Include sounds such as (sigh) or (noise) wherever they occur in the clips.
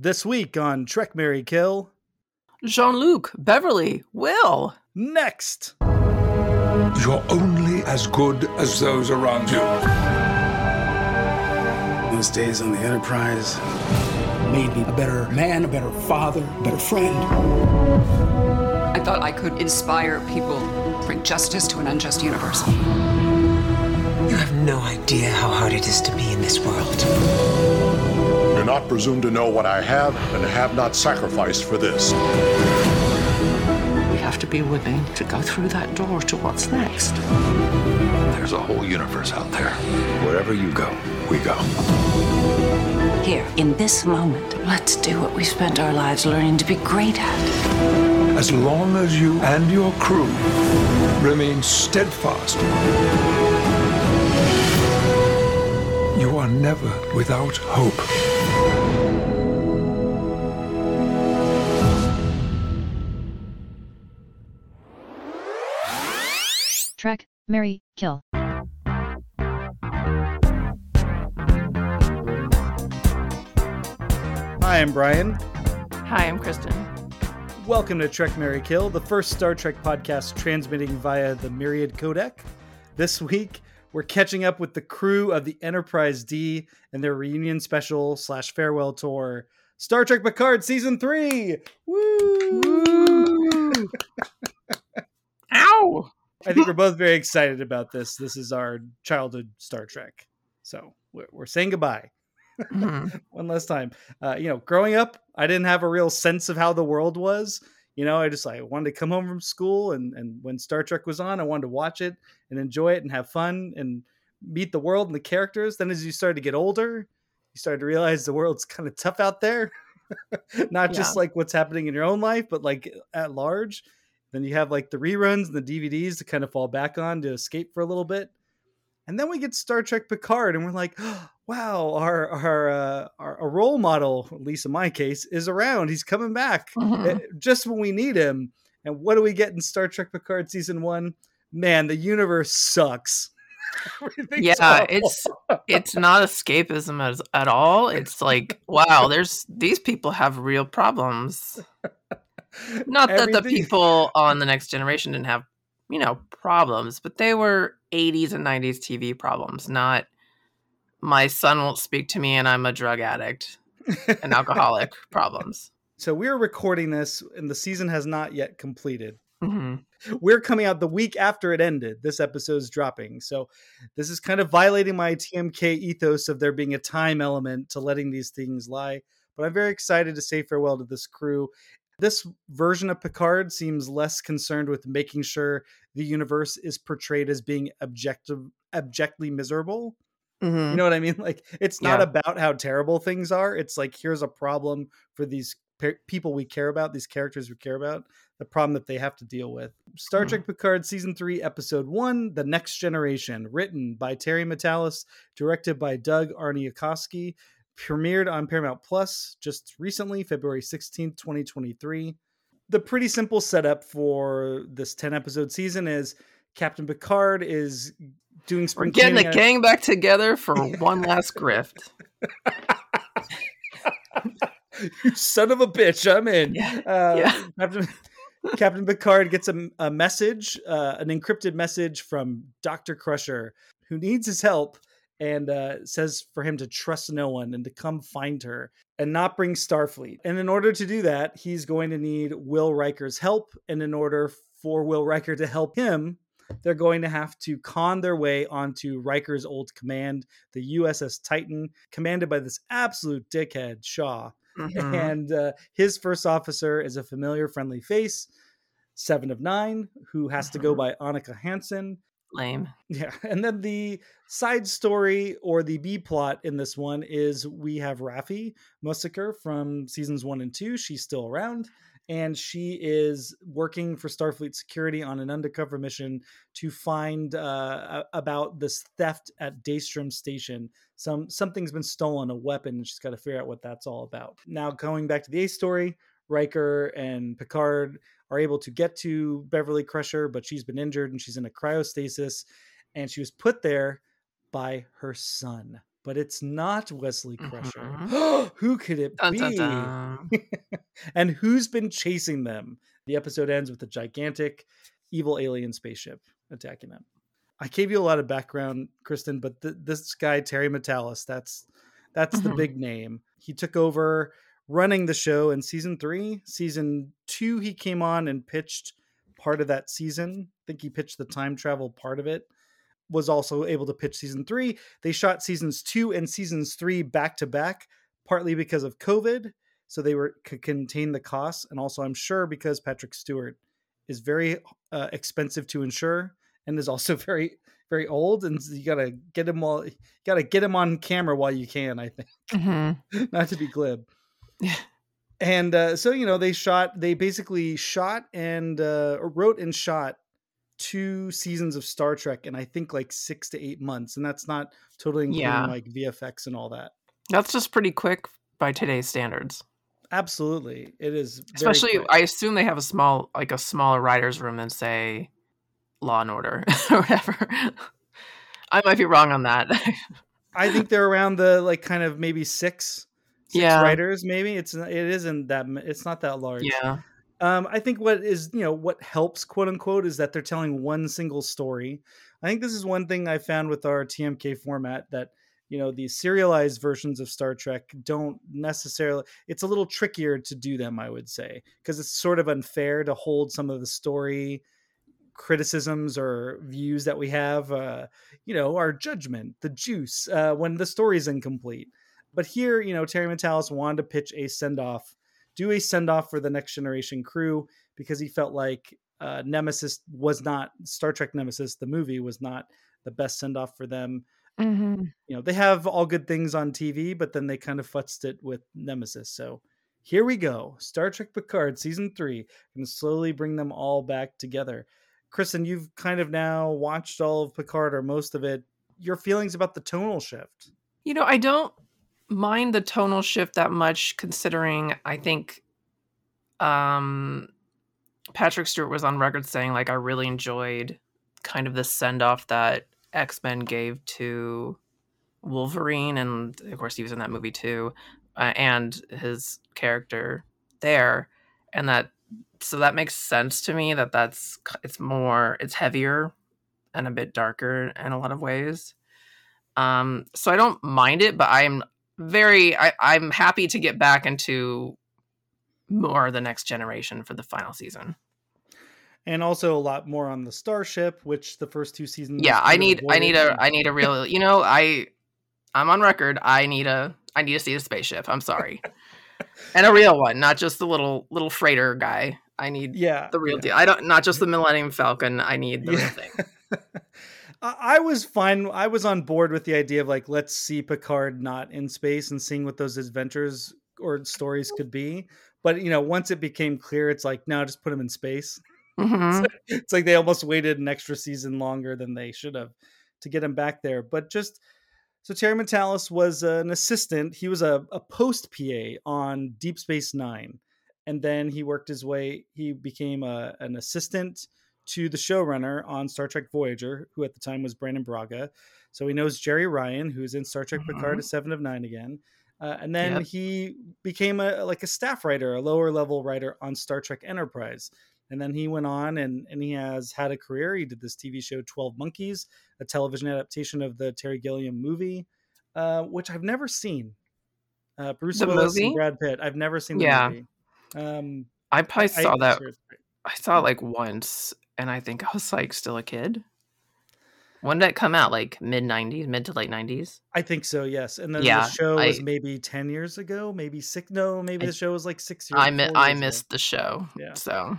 This week on Trek Marry Kill. Jean Luc, Beverly, Will. Next. You're only as good as those around you. Those days on the Enterprise made me a better man, a better father, a better friend. I thought I could inspire people, bring justice to an unjust universe. You have no idea how hard it is to be in this world. Do not presume to know what I have and have not sacrificed for this. We have to be willing to go through that door to what's next. There's a whole universe out there. Wherever you go, we go. Here, in this moment, let's do what we spent our lives learning to be great at. As long as you and your crew remain steadfast, you are never without hope. Trek, Marry, Kill. Hi, I'm Brian. Hi, I'm Kristen. Welcome to Trek Marry Kill, the first Star Trek podcast transmitting via the Myriad codec. This week, we're catching up with the crew of the Enterprise D and their reunion special slash farewell tour, Star Trek Picard Season 3! Woo! (laughs) Ow! I think we're both very excited about this. This is our childhood Star Trek. So we're, we're saying goodbye. Mhm. (laughs) one last time. Uh, you know, growing up, I didn't have a real sense of how the world was. You know, I just like wanted to come home from school, and and when Star Trek was on, I wanted to watch it and enjoy it and have fun and meet the world and the characters. Then, as you started to get older, you started to realize the world's kind of tough out there. (laughs) Not just like what's happening in your own life, but like at large. Then you have like the reruns and the DVDs to kind of fall back on to escape for a little bit. And then we get Star Trek Picard, and we're like, (gasps) "Wow, our our uh, our, our role model, at least in my case, is around. He's coming back Mhm. uh, just when we need him." And what do we get in Star Trek Picard season one? Man, the universe sucks. (laughs) Yeah, awful. it's it's not escapism as, at all. It's like, wow, there's these people have real problems. (laughs) Not that the people on the next generation didn't have, you know, problems, but they were 80s and 90s TV problems, not my son won't speak to me and I'm a drug addict, an alcoholic (laughs) problems. So we're recording this, and the season has not yet completed. hmm we're coming out the week after it ended. This episode's dropping. So this is kind of violating my TMK ethos of there being a time element to letting these things lie. But I'm very excited to say farewell to this crew. This version of Picard seems less concerned with making sure the universe is portrayed as being objective abjectly miserable. hmm You know what I mean? (laughs) Like it's not Yeah. about how terrible things are. It's like here's a problem for these pe- people we care about, these characters we care about, the problem that they have to deal with. Star Mhm. Trek Picard season 3 episode 1, The Next Generation, written by Terry Matalas, directed by Doug Aarniokoski, premiered on Paramount Plus just recently, February 16th, 2023. The pretty simple setup for this 10 episode season is Captain Picard is doing We're spring getting the gang back together for (laughs) one last grift. (laughs) you son of a bitch, I'm in. Yeah, Uh, yeah. Captain, Captain Picard gets a, a message, uh, an encrypted message from Dr. Crusher, who needs his help and uh, says for him to trust no one and to come find her and not bring Starfleet. And in order to do that, he's going to need Will Riker's help. And in order for Will Riker to help him, they're going to have to con their way onto Riker's old command, the USS Titan, commanded by this absolute dickhead, Shaw Mhm. and uh, his first officer is a familiar, friendly face, Seven of Nine, who has to go Mhm. by Annika Hansen. Lame. Yeah, and then the side story or the B plot in this one is we have Raffi Musiker from seasons one and two. She's still around, and she is working for Starfleet Security on an undercover mission to find uh, about this theft at Daystrom Station. Some something's been stolen, a weapon, and she's got to figure out what that's all about. Now, going back to the A story, Riker and Picard are able to get to Beverly Crusher, but she's been injured and she's in a cryostasis, and she was put there by her son. but it's not Wesley. Crusher. (gasps) Who could it Dun, be? dun, dun. (laughs) and who's been chasing them? The episode ends with a gigantic evil alien spaceship attacking them. I gave you a lot of background, Kristen, but th- this guy Terry Matalas, that's that's the Mhm. big name. He took over running the show in season 3. Season 2 he came on and pitched part of that season. I think he pitched the time travel part of it. Was also able to pitch season 3. They shot seasons 2 and seasons 3 back to back partly because of COVID so they were could contain the costs and also i'm sure because patrick stewart is very uh, expensive to insure and is also (laughs) very very old and you gotta get him while you gotta get him on camera while you can i think Mhm. (laughs) not to be glib. And uh, so you know they shot they basically shot and uh, wrote and shot two seasons of star trek in i think like six to eight months and that's not totally including Yeah. like vfx and all that That's just pretty quick by today's standards. absolutely it is very Especially. I assume they have a small, like a smaller writers' room than say Law and Order (laughs) or whatever. I might be wrong on that. (laughs) I think they're around the like kind of maybe six, six Yeah. writers. Maybe it's it isn't that it's not that large. yeah. Um, I think what is you know what helps quote unquote is that they're telling one single story. I think this is one thing I found with our TMK format that you know the serialized versions of Star Trek don't necessarily. It's a little trickier to do them, I would say, because it's sort of unfair to hold some of the story criticisms or views that we have uh you know our judgment the juice uh when the story is incomplete but here you know terry matalas wanted to pitch a send-off do a send-off for the next generation crew because he felt like uh nemesis was not star trek nemesis the movie was not the best send-off for them. Mm-hmm. you know they have all good things on tv but then they kind of futzed it with nemesis. So here we go. Star trek picard season three. Going to slowly bring them all back together. Kristen you've kind of now watched all of picard or most of it. Your feelings about the tonal shift? You know, I don't mind the tonal shift that much considering I think um Patrick Stewart was on record saying like I really enjoyed kind of the send off that X-Men gave to Wolverine and of course he was in that movie too uh, and his character there and that so that makes sense to me that that's it's more it's heavier and a bit darker in a lot of ways. Um, so I don't mind it, but I'm very I, I'm happy to get back into more the next generation for the final season. and also a lot more on the starship which the first two seasons Yeah, I need I need a I need a real you know, I I'm on record, I need a I need to see a spaceship. I'm sorry. (laughs) and a real one, not just the little little freighter guy. I need yeah the real yeah. deal. I don't not just the Millennium Falcon, I need the real thing. (laughs) I I was fine. I was on board with the idea of like, let's see Picard not in space and seeing what those adventures or stories could be. But you know, once it became clear, it's like, no, just put him in space. (laughs) Mhm. It's like they almost waited an extra season longer than they should have to get him back there. But just so Terry Matalas was an assistant. He was a, a post PA on Deep Space Nine, and then he worked his way. He became a, an assistant to the showrunner on Star Trek Voyager, who at the time was Brannon Braga. So he knows Jeri Ryan, who's in Star Trek Picard Mhm. as Seven of Nine again. Uh, and then Yep. he became a like a staff writer, a lower level writer on Star Trek Enterprise. And then he went on and, and he has had a career. He did this TV show, 12 Monkeys, a television adaptation of the Terry Gilliam movie, uh, which I've never seen. Uh, Bruce The Willis movie? and Brad Pitt. I've never seen the Yeah. movie. Um, I probably saw I'm that sure it's great. I saw it like once and I think I was like still a kid. When did it come out? Like mid nineties, mid to late nineties? I think so, yes. And then Yeah, the show was I- maybe 10 years ago, maybe six. No, maybe I- the show was like six years I mi- I years ago. missed the show. Yeah. So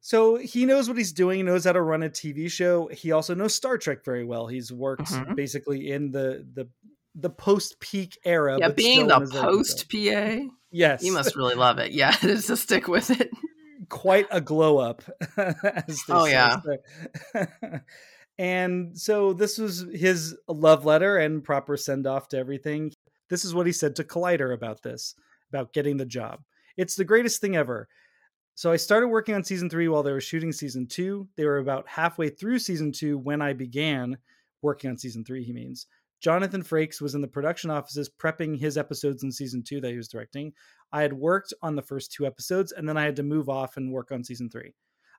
So he knows what he's doing. He knows how to run a TV show. He also knows Star Trek very well. He's worked Mhm. basically in the the the post peak era. yeah, being the in his own post. PA, yes, you must really love it. Yeah, (laughs) just to stick with it. Quite a glow up. (laughs) as Oh, yeah. (laughs) and so this was his love letter and proper send off to everything. This is what he said to Collider about this, about getting the job. It's the greatest thing ever. So I started working on season three while they were shooting season two. They were about halfway through season two when I began working on season three, he means. Jonathan Frakes was in the production offices prepping his episodes in season two that he was directing. I had worked on the first two episodes and then I had to move off and work on season three.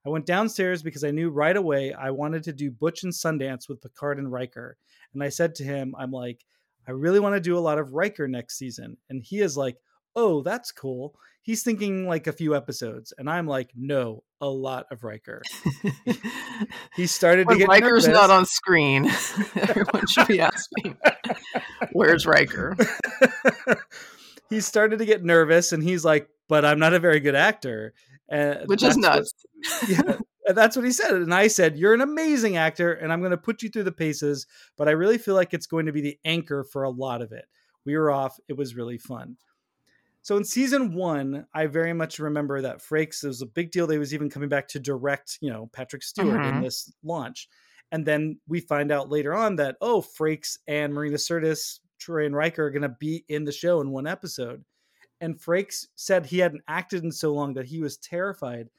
I went downstairs because I knew right away I wanted to do Butch and Sundance with Picard and Riker. And I said to him, I'm like, I really want to do a lot of Riker next season. And he is like, oh, that's cool. He's thinking like a few episodes. And I'm like, no, a lot of Riker. (laughs) he started when to get Riker's nervous. not on screen, (laughs) everyone should be asking, "Where's Riker?" (laughs) he started to get nervous, and he's like, "But I'm not a very good actor," and Which is nuts. what- yeah, and that's what he said. And I said, "You're an amazing actor, and I'm going to put you through the paces, but I really feel like it's going to be the anchor for a lot of it." We were off. It was really fun. So in season one, I very much remember that Frakes it was a big deal. They was even coming back to direct, you know, Patrick Stewart in Mhm. this launch, and then we find out later on that oh, Frakes and Marina Sirtis, Troi and Riker are going to be in the show in one episode. And Frakes said he hadn't acted in so long that he was terrified.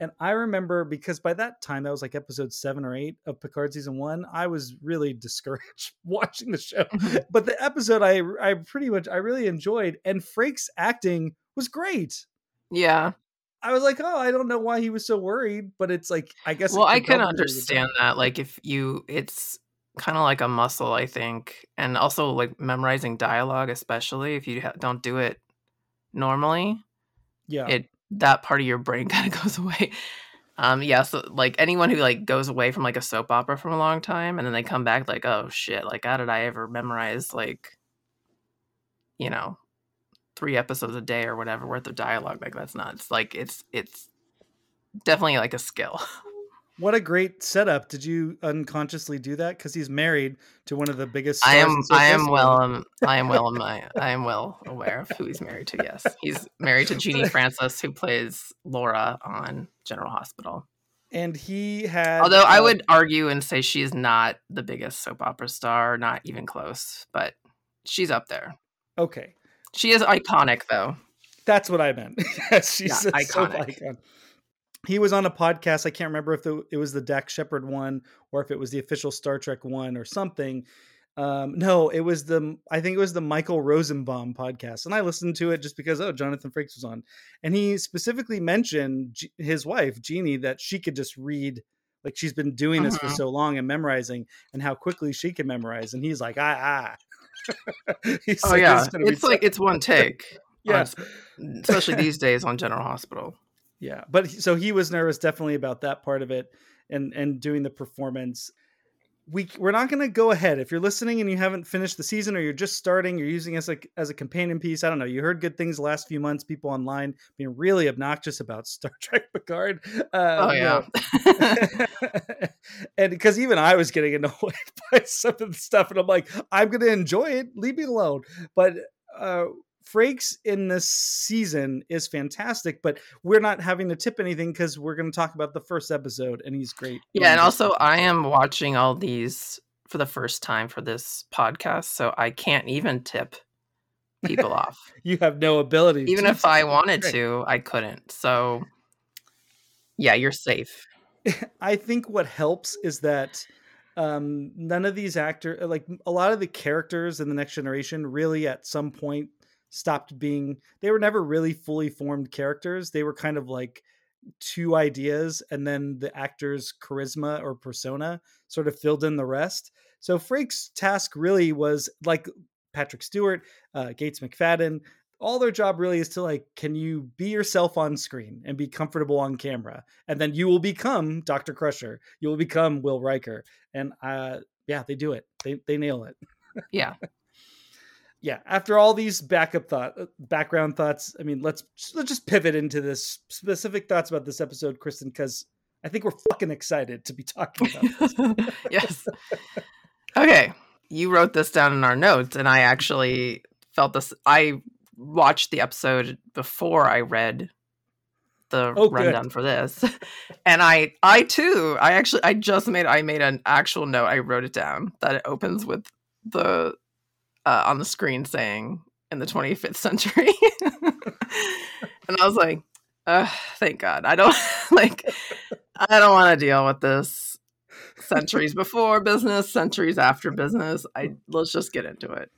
And I remember because by that time, that was like episode seven or eight of Picard season one, I was really (laughs) discouraged (laughs) watching the show. Mm-hmm. But the episode I I pretty much I really enjoyed, and Frakes acting was great. Yeah. I was like, oh, I don't know why he was so worried, but it's like I guess. Well, I can double do the job. understand that. Like, if you, it's kind of like a muscle, I think, and also like memorizing dialogue, especially if you ha- don't do it normally, Yeah, it that part of your brain (laughs) kind of goes away. Um, yeah, so like anyone who like goes away from like a soap opera for a long time and then they come back like, oh shit, like how did I ever memorize like, you know, three episodes a day or whatever worth of dialogue? Like that's nuts. Like it's it's definitely like a skill. (laughs) what a great setup! Did you unconsciously do that? Because he's married to one of the biggest. I am I am well um, I am well my I am well aware of who he's married to. Yes, he's married to Genie (laughs) Francis, who plays Laura on General Hospital. and he had. Although I uh, would argue and say she is not the biggest soap opera star, not even close, but she's up there. okay, She is iconic though. That's what I meant. (laughs) yes, she's Yeah, a soap iconic. icon. He was on a podcast. I can't remember if it was the Dax Shepard one or if it was the official Star Trek one or something. Um, no, it was the I think it was the Michael Rosenbaum podcast, and I listened to it just because oh Jonathan Frakes was on, and he specifically mentioned G- his wife Genie that she could just read like she's been doing this for Mhm. so long and memorizing, and how quickly she can memorize, and he's like ah ah. (laughs) He's Oh like, yeah, "This is gonna be it's like tough." it's one (laughs) take. yeah. on- especially these days on General Hospital. Yeah, but so he was nervous definitely about that part of it and and doing the performance. We we're not going to go ahead if you're listening and you haven't finished the season or you're just starting, you're using us as a, as a companion piece. I don't know. You heard good things the last few months. People online being really obnoxious about (laughs) Star Trek Picard. Uh, Oh yeah. (laughs) and because even I was getting annoyed (laughs) by some of the stuff, and I'm like, I'm going to enjoy it. Leave me alone. But uh, Frakes in this season is fantastic, but we're not having to tip anything because we're going to talk about the first episode, and he's great. Yeah, and also I am watching all these for the first time for this podcast, so I can't even tip people (laughs) off. you have no ability. Even if I wanted Great. to, I couldn't. So yeah, you're safe. (laughs) I think what helps is that um, none of these actors, like a lot of the characters in the next generation, really at some point stopped being. They were never really fully formed characters. They were kind of like two ideas, and then the actor's charisma or persona sort of filled in the rest. So Frakes' task really was like Patrick Stewart, uh, Gates McFadden. All their job really is to like, can you be yourself on screen and be comfortable on camera, and then you will become Doctor Crusher. You will become Will Riker, and uh, yeah, they do it. They they nail it. Yeah. Yeah. After all these backup thought, uh, background thoughts, I mean, let's let's just pivot into this specific thoughts about this episode, Kristen, because I think we're fucking excited to be talking about this. (laughs) yes. Okay. You wrote this down in our notes, and I actually felt this. I watched the episode before I read the Oh, good. rundown for this, (laughs) and I, I too, I actually, I just made, I made an actual note. I wrote it down that it opens with the uh, on the screen saying in the 25th century, (laughs) and I was like, thank God, I don't (laughs) like, I don't want to deal with this centuries before business, centuries after business. I let's just get into it.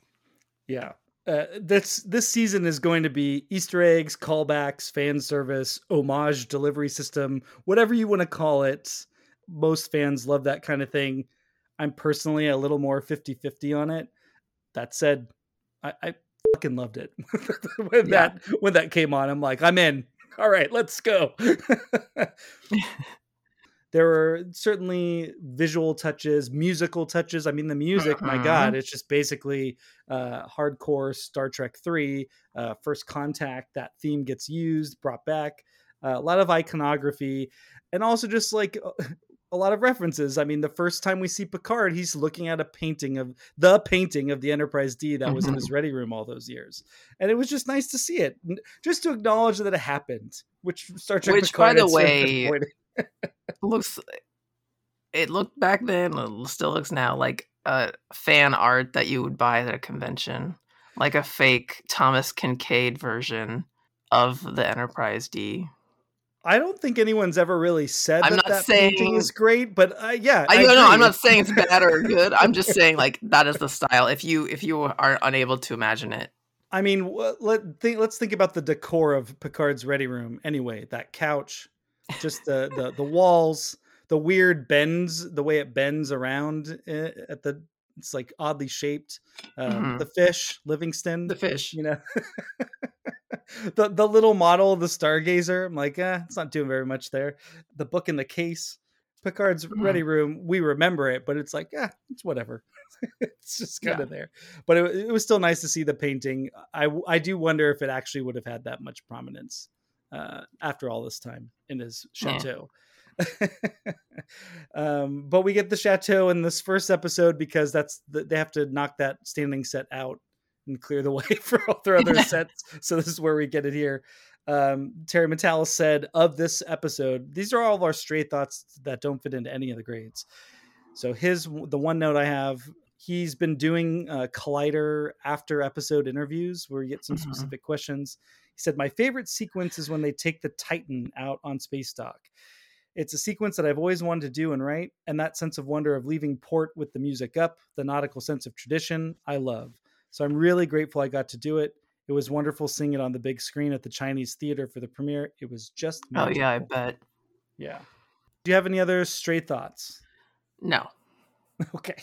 Yeah. Uh, this this season is going to be Easter eggs, callbacks, fan service, homage delivery system, whatever you want to call it. Most fans love that kind of thing. I'm personally a little more 50-50 on it. That said, I, I fucking loved it (laughs) when Yeah. that when that came on. I'm like, I'm in. All right, let's go. (laughs) there were certainly visual touches, musical touches. I mean, the music, my Mhm. God, it's just basically uh, hardcore Star Trek 3, uh, First Contact. That theme gets used, brought back. Uh, a lot of iconography, and also just like (laughs) a lot of references. I mean, the first time we see Picard, he's looking at a painting of the painting of the Enterprise D that was in his mm-hmm. ready room all those years, and it was just nice to see it, just to acknowledge that it happened. Which Star Trek, Which, by the had sort of way, (laughs) looks it looked back then it still looks now like a fan art that you would buy at a convention. Like a fake thomas kinkade version of the enterprise d I don't think anyone's ever really said I'm that not that painting saying- is great, but uh, yeah, i don't know i'm not saying it's bad or (laughs) good i'm just saying like that is the style if you if you are unable to imagine it I mean, let think. Let's think about the decor of Picard's ready room. Anyway, that couch, just the the the walls, the weird bends, the way it bends around eh, at the. It's like oddly shaped. Um, Mhm. The fish, Livingston. the fish you know (laughs) (laughs) the the little model of the stargazer i'm like eh, it's not doing very much there the book in the case picard's Mhm. ready room we remember it but it's like yeah it's whatever (laughs) it's just kind Yeah. of there but it, it was still nice to see the painting i i do wonder if it actually would have had that much prominence uh, after all this time in his Yeah. chateau (laughs) um, but we get the chateau in this first episode because that's the, they have to knock that standing set out and clear the (laughs) way for all their other sets. So this is where we get it here. Um, Terry Matalas said of this episode, these are all of our stray thoughts that don't fit into any of the grades. So his the one note I have, he's been doing uh, Collider after episode interviews where you get some Mhm. specific questions. He said my favorite sequence is when they take the Titan out on space dock. It's a sequence that I've always wanted to do and write, and that sense of wonder of leaving port with the music up, the nautical sense of tradition, I love. So I'm really grateful I got to do it. It was wonderful seeing it on the big screen at the Chinese theater for the premiere. It was just oh yeah i bet yeah. Do you have any other stray thoughts? no (laughs) Okay.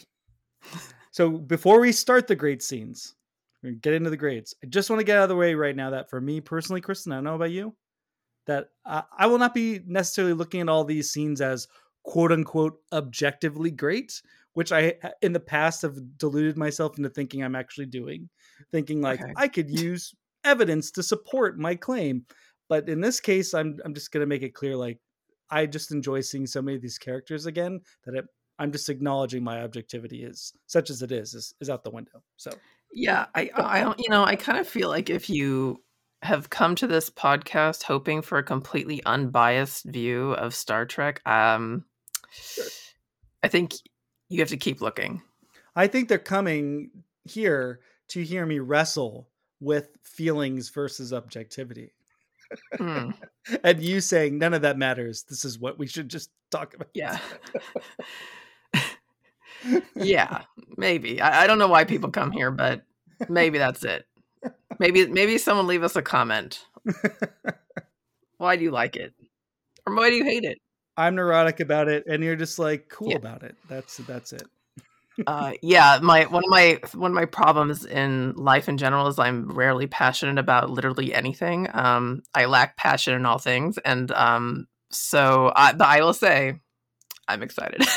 So before we start the great scenes, we're gonna get into the grades. I just want to get out of the way right now that for me personally, Kristen, I don't know about you, that I, I will not be necessarily looking at all these scenes as quote unquote objectively great, which I in the past have deluded myself into thinking I'm actually doing, thinking like Okay. I could use evidence to support my claim. But in this case, I'm I'm just gonna make it clear like I just enjoy seeing so many of these characters again that it, I'm just acknowledging my objectivity is such as it is is, is out the window. So Yeah, I I don't you know, I kind of feel like if you have come to this podcast hoping for a completely unbiased view of Star Trek, um I think you have to keep looking. I think they're coming here to hear me wrestle with feelings versus objectivity. Hmm, (laughs) And you saying none of that matters. This is what we should just talk about. yeah. (laughs) yeah, maybe. I, I don't know why people come here, but maybe that's it. Maybe maybe someone leave us a comment. (laughs) Why do you like it? Or why do you hate it? I'm neurotic about it, and you're just like cool Yeah. about it. That's that's it. uh yeah my one of my one of my problems in life in general is i'm rarely passionate about literally anything um i lack passion in all things and um so i but i will say i'm excited (laughs)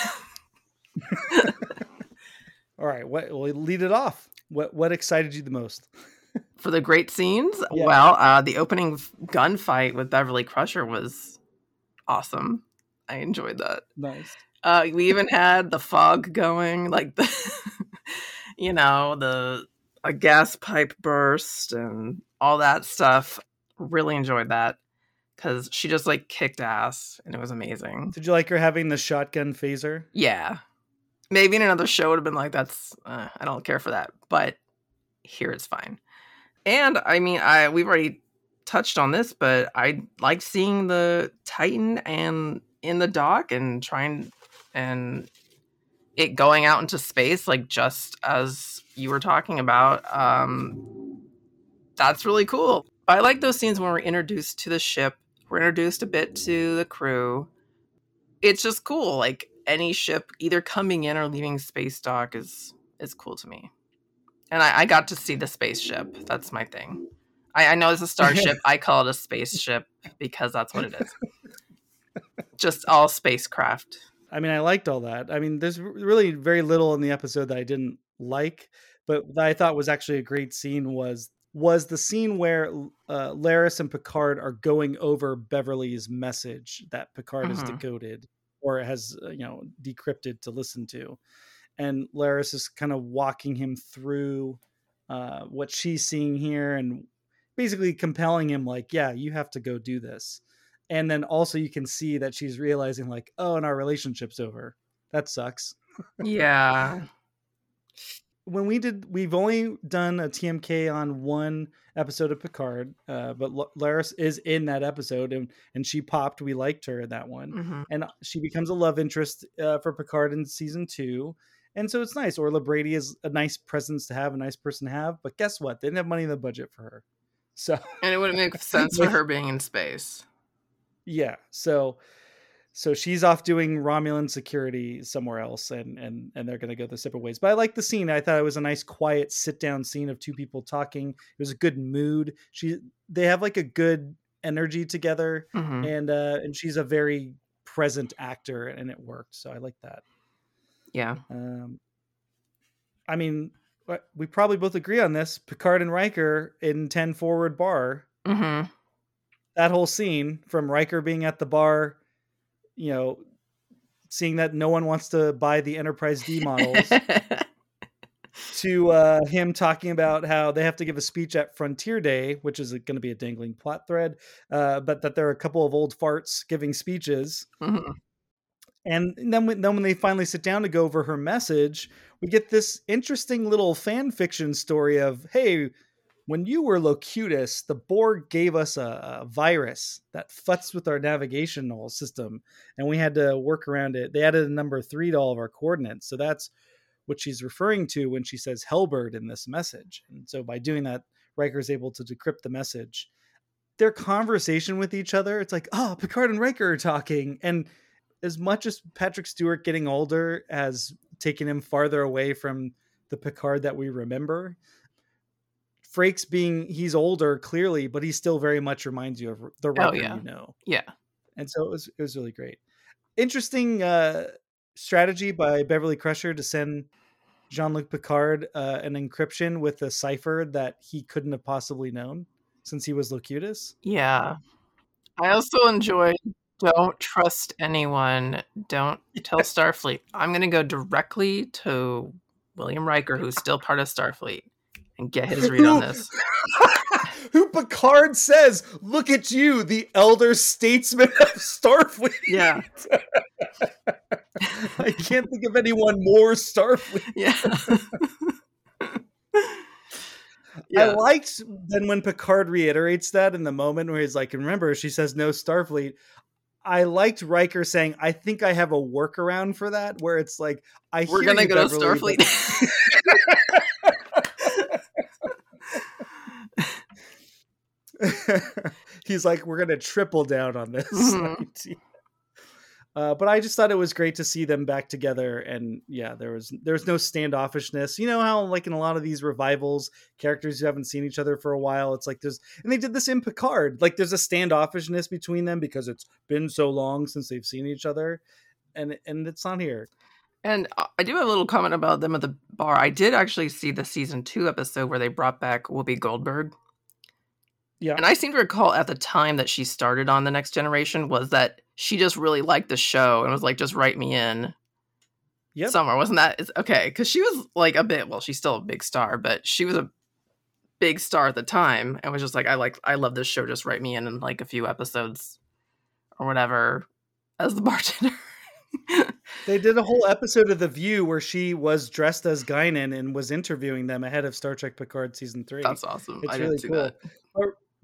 All right, what well, lead it off. What what excited you the most? (laughs) for the great scenes Yeah. well uh the opening gunfight with beverly crusher was awesome i enjoyed that Nice. Uh, we even had the fog going, like the, (laughs) you know, the a gas pipe burst and all that stuff. Really enjoyed that because she just like kicked ass and it was amazing. Did you like her having the shotgun phaser? Yeah, maybe in another show would have been like, "That's uh, I don't care for that," but here it's fine. And I mean, I we've already touched on this, but I like seeing the Titan and in the dock and trying and it going out into space, like just as you were talking about, um, that's really cool. I like those scenes when we're introduced to the ship, we're introduced a bit to the crew. It's just cool. Like any ship either coming in or leaving space dock is is cool to me. And I, I got to see the spaceship. That's my thing. I, I know it's a (laughs) starship. I call it a spaceship because that's what it is. Just all spacecraft. I mean, I liked all that. I mean, there's really very little in the episode that I didn't like, but that I thought was actually a great scene was was the scene where uh, Laris and Picard are going over Beverly's message that Picard has Mhm. decoded or has uh, you know decrypted to listen to, and Laris is kind of walking him through uh, what she's seeing here and basically compelling him like, yeah, you have to go do this, and then also you can see that she's realizing like, oh, and our relationship's over. That sucks Yeah. (laughs) when we did we've only done a tmk on one episode of picard uh, but L- laris is in that episode and and she popped we liked her in that one Mhm. and she becomes a love interest uh, for picard in season two and so it's nice orla brady is a nice presence to have a nice person to have but guess what they didn't have money in the budget for her so And it wouldn't make (laughs) sense for her being in space. Yeah so so she's off doing romulan security somewhere else and and and they're going to go their separate ways but i like the scene. I thought it was a nice quiet sit down scene of two people talking. It was a good mood. She they have like a good energy together Mhm. and uh and she's a very present actor and it worked so i like that. Yeah. um i mean we probably both agree on this. Picard and Riker in 10 forward bar hmm that whole scene from Riker being at the bar, you know, seeing that no one wants to buy the Enterprise D models, (laughs) to uh, him talking about how they have to give a speech at Frontier Day, which is going to be a dangling plot thread, uh, but that there are a couple of old farts giving speeches. Mhm. And then when, then when they finally sit down to go over her message, we get this interesting little fan fiction story of, hey, when you were Locutus, the Borg gave us a, a virus that futzed with our navigational system, and we had to work around it. They added a number three to all of our coordinates. So that's what she's referring to when she says Hellbird in this message. And so by doing that, Riker is able to decrypt the message. Their conversation with each other, it's like, oh, Picard and Riker are talking. And as much as Patrick Stewart getting older has taken him farther away from the Picard that we remember, Frakes being he's older clearly, but he still very much reminds you of the Riker Oh, yeah. you know. Yeah. And so it was it was really great. Interesting uh strategy by Beverly Crusher to send Jean-Luc Picard uh, an encryption with a cipher that he couldn't have possibly known since he was Locutus. Yeah. I also enjoyed don't trust anyone. Don't (laughs) tell Starfleet. I'm going to go directly to William Riker, who's still part of Starfleet, and get his read on this. (laughs) Who Picard says, "Look at you, the elder statesman of Starfleet." Yeah. (laughs) I can't think of anyone more Starfleet. (laughs) Yeah. I yeah. liked then when Picard reiterates that in the moment where he's like, "Remember, she says no Starfleet." I liked Riker saying, "I think I have a workaround for that," where it's like, "I We're to you, go to Beverly, but- Starfleet. (laughs) he's like, we're gonna triple down on this. (laughs) Mhm. uh, but I just thought it was great to see them back together, and yeah, there was there was no standoffishness. You know how like in a lot of these revivals, characters who haven't seen each other for a while, it's like there's and they did this in Picard. Like there's a standoffishness between them because it's been so long since they've seen each other, and and it's not here. And I do have a little comment about them at the bar. I did actually see the season two episode where they brought back Whoopi Goldberg. Yeah, And I seem to recall at the time that she started on The Next Generation was that she just really liked the show and was like, just write me in Yep. somewhere. Wasn't that okay? Because she was like a bit, well, she's still a big star, but she was a big star at the time and was just like, I like, I love this show. Just write me in in like a few episodes or whatever as the (laughs) bartender. They did a whole episode of The View where she was dressed as Guinan and was interviewing them ahead of Star Trek Picard season three. That's awesome. It's I really didn't see cool. that.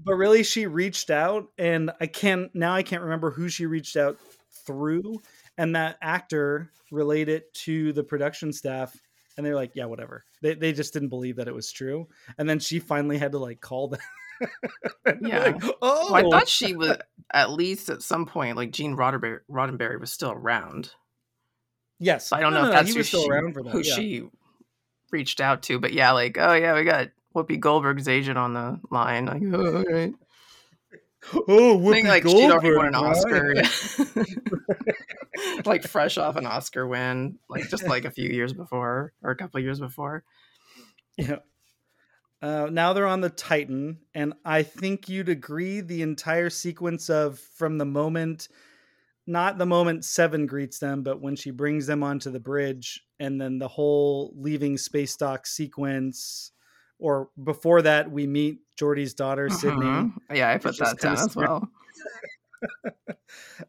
But, really, she reached out, and I can't now. I can't remember who she reached out through, and that actor related it to the production staff and they're like yeah whatever they, they just didn't believe that it was true and then she finally had to like call them (laughs) Yeah. like, oh Well, I oh! thought she was at least at some point like Gene Roddenberry, Roddenberry was still around. yes So I don't No, know no, if no, that's he who, still she, around for that who yeah. she reached out to. But yeah, like oh yeah, we got Whoopi Goldberg's agent on the line. Like oh, all right. oh I think Whoopi like she'd already won an Goldberg, Oscar, (laughs) like fresh off an Oscar win, like just like a few years before or a couple years before. Yeah. Uh, now they're on the Titan, and I think you'd agree the entire sequence of from the moment, not the moment Seven greets them, but when she brings them onto the bridge, and then the whole leaving space dock sequence, or before that, we meet Geordi's daughter, Sidney. Mhm. Yeah, I put that down as well. (laughs)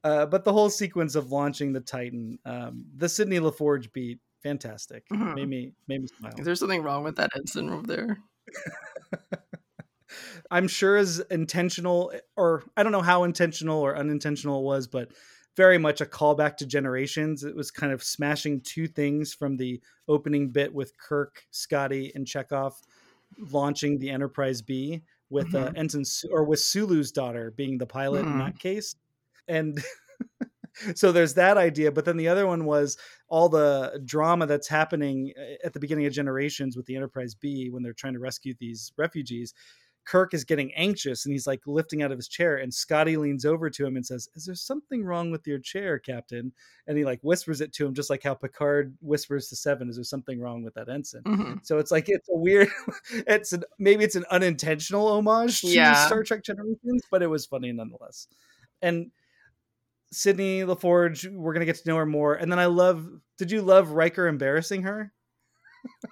Uh, but the whole sequence of launching the Titan, um, the Sidney LaForge beat, fantastic. Mhm. Made me made me smile. Is there something wrong with that ensign over there? (laughs) I'm sure is intentional, or I don't know how intentional or unintentional it was, but very much a callback to Generations. It was kind of smashing two things from the opening bit with Kirk, Scotty, and Chekov launching the Enterprise B with uh, Ensign Su- or with Sulu's daughter being the pilot in Mhm. that case, and. (laughs) so there's that idea but then the other one was all the drama that's happening uh, at the beginning of generations with the enterprise b when they're trying to rescue these refugees Kirk is getting anxious and he's like lifting out of his chair and Scotty leans over to him and says, "Is there something wrong with your chair, Captain?" And he like whispers it to him just like how Picard whispers to Seven, "Is there something wrong with that ensign?" Mhm. So it's like it's a weird (laughs) it's an maybe it's an unintentional homage to Yeah. Star Trek Generations, but it was funny nonetheless. And Sidney LaForge, we're gonna get to know her more. And then I love did you love Riker embarrassing her?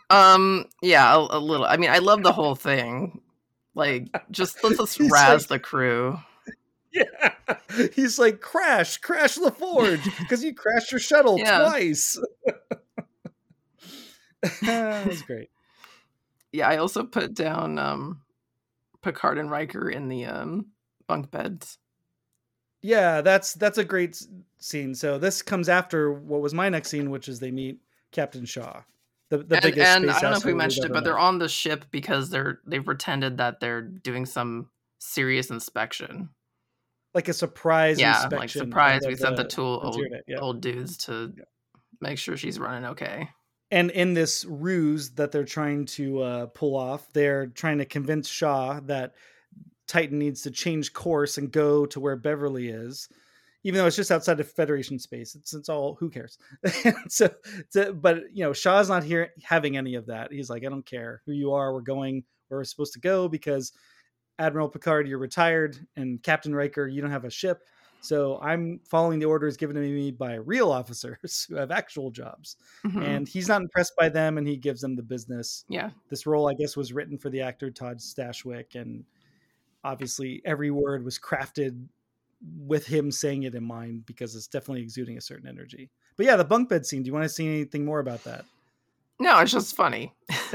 Um, yeah, a, a little. I mean, I love the whole thing. Like, (laughs) just let's just razz like- the crew. Yeah. (laughs) He's like, crash, crash LaForge, because (laughs) you crashed your shuttle Yeah. twice. that was great. Yeah, I also put down um Picard and Riker in the um bunk beds. Yeah, that's that's a great scene. So this comes after what was my next scene, which is they meet Captain Shaw, the the and biggest. and I don't know if we mentioned it, but they're on the ship because they're they've pretended that they're doing some serious inspection. like a surprise. yeah, inspection like surprise, we sent the the two old, yeah. old dudes to make sure she's running okay. and in this ruse that they're trying to uh, pull off, they're trying to convince Shaw that Titan needs to change course and go to where Beverly is, even though it's just outside of Federation space. It's it's all who cares. (laughs) so, so, but you know, Shaw's not here having any of that. He's like, I don't care who you are. We're going where we're supposed to go because Admiral Picard, you're retired, and Captain Riker, you don't have a ship. So I'm following the orders given to me by real officers (laughs) who have actual jobs Mhm. and he's not impressed by them and he gives them the business yeah, this role i guess was written for the actor todd stashwick and obviously every word was crafted with him saying it in mind because it's definitely exuding a certain energy. But yeah the bunk bed scene do you want to see anything more about that? No, it's just funny. (laughs)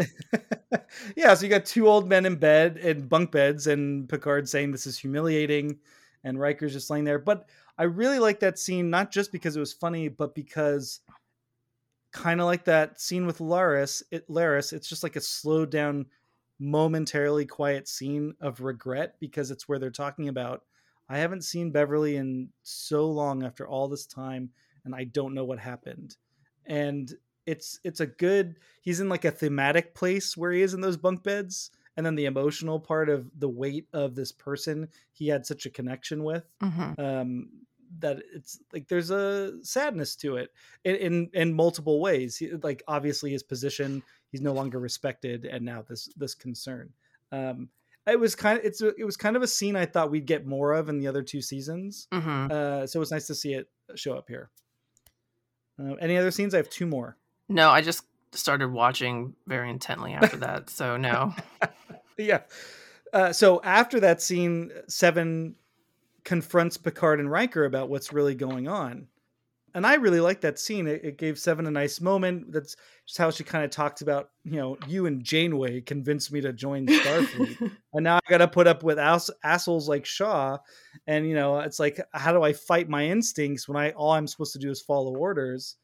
(laughs) yeah so you got two old men in bed in bunk beds and picard saying this is humiliating and Riker's just laying there. But i really like that scene not just because it was funny but because kind of like that scene with Laris, it Laris, it's just like a slowed down, momentarily quiet scene of regret because it's where they're talking about I haven't seen Beverly in so long after all this time and I don't know what happened. And it's it's a good he's in like a thematic place where he is in those bunk beds and then the emotional part of the weight of this person he had such a connection with Mhm. um that it's like there's a sadness to it in in, in multiple ways He- like obviously his position he's no longer respected and now this this concern um it was kind of it's a, it was kind of a scene i thought we'd get more of in the other two seasons Mhm. uh so it was nice to see it show up here uh, any other scenes i have two more No, I just started watching very intently after (laughs) that. So no. (laughs) yeah. Uh, so after that scene, Seven confronts Picard and Riker about what's really going on. And I really like that scene. It, it gave Seven a nice moment. That's just how she kind of talks about, you know, you and Janeway convinced me to join Starfleet, (laughs) and now I got to put up with ass- assholes like Shaw, and you know, it's like, how do I fight my instincts when I all I'm supposed to do is follow orders?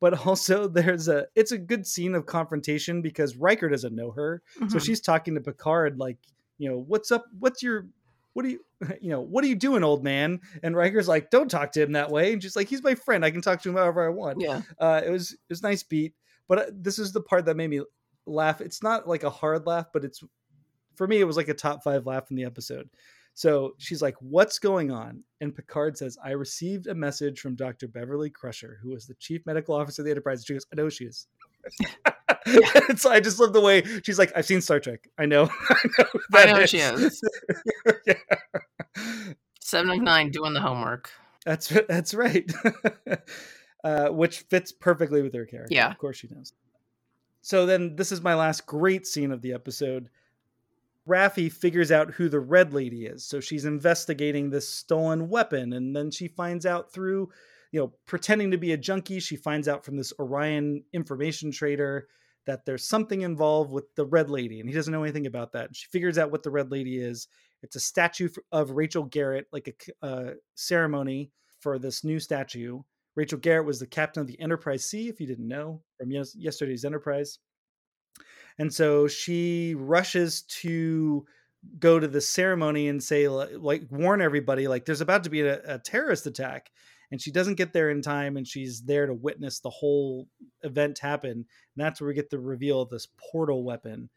But (laughs) also, there's a it's a good scene of confrontation because Riker doesn't know her, so Mhm. she's talking to Picard like, you know, what's up? What's your what do you (laughs) you know what are you doing old man? And Riker's like don't talk to him that way. And she's like he's my friend. I can talk to him however I want. Yeah. uh, it was it was a nice beat. But uh, this is the part that made me laugh. It's not like a hard laugh but it's for me it was like a top five laugh in the episode. So she's like what's going on? And Picard says I received a message from Dr. Beverly Crusher who is the chief medical officer of the Enterprise. She goes I know she is (laughs) And so I just love the way she's like I've seen Star Trek I know (laughs) I know, I know she is. (laughs) yeah. Seven of nine doing the homework. That's that's right. uh, which fits perfectly with her character. Yeah. of course she does. So then, this is my last great scene of the episode. Raffi figures out who the Red Lady is, so she's investigating this stolen weapon, and then she finds out through, you know, pretending to be a junkie. She finds out from this Orion information trader that there's something involved with the Red Lady, and he doesn't know anything about that. She figures out what the Red Lady is. It's a statue of Rachel Garrett, like a uh, ceremony for this new statue. Rachel Garrett was the captain of the Enterprise C, if you didn't know, from yes- yesterday's Enterprise. And so she rushes to go to the ceremony and say, like, warn everybody, like, there's about to be a, a terrorist attack. And she doesn't get there in time, and she's there to witness the whole event happen. And that's where we get the reveal of this portal weapon.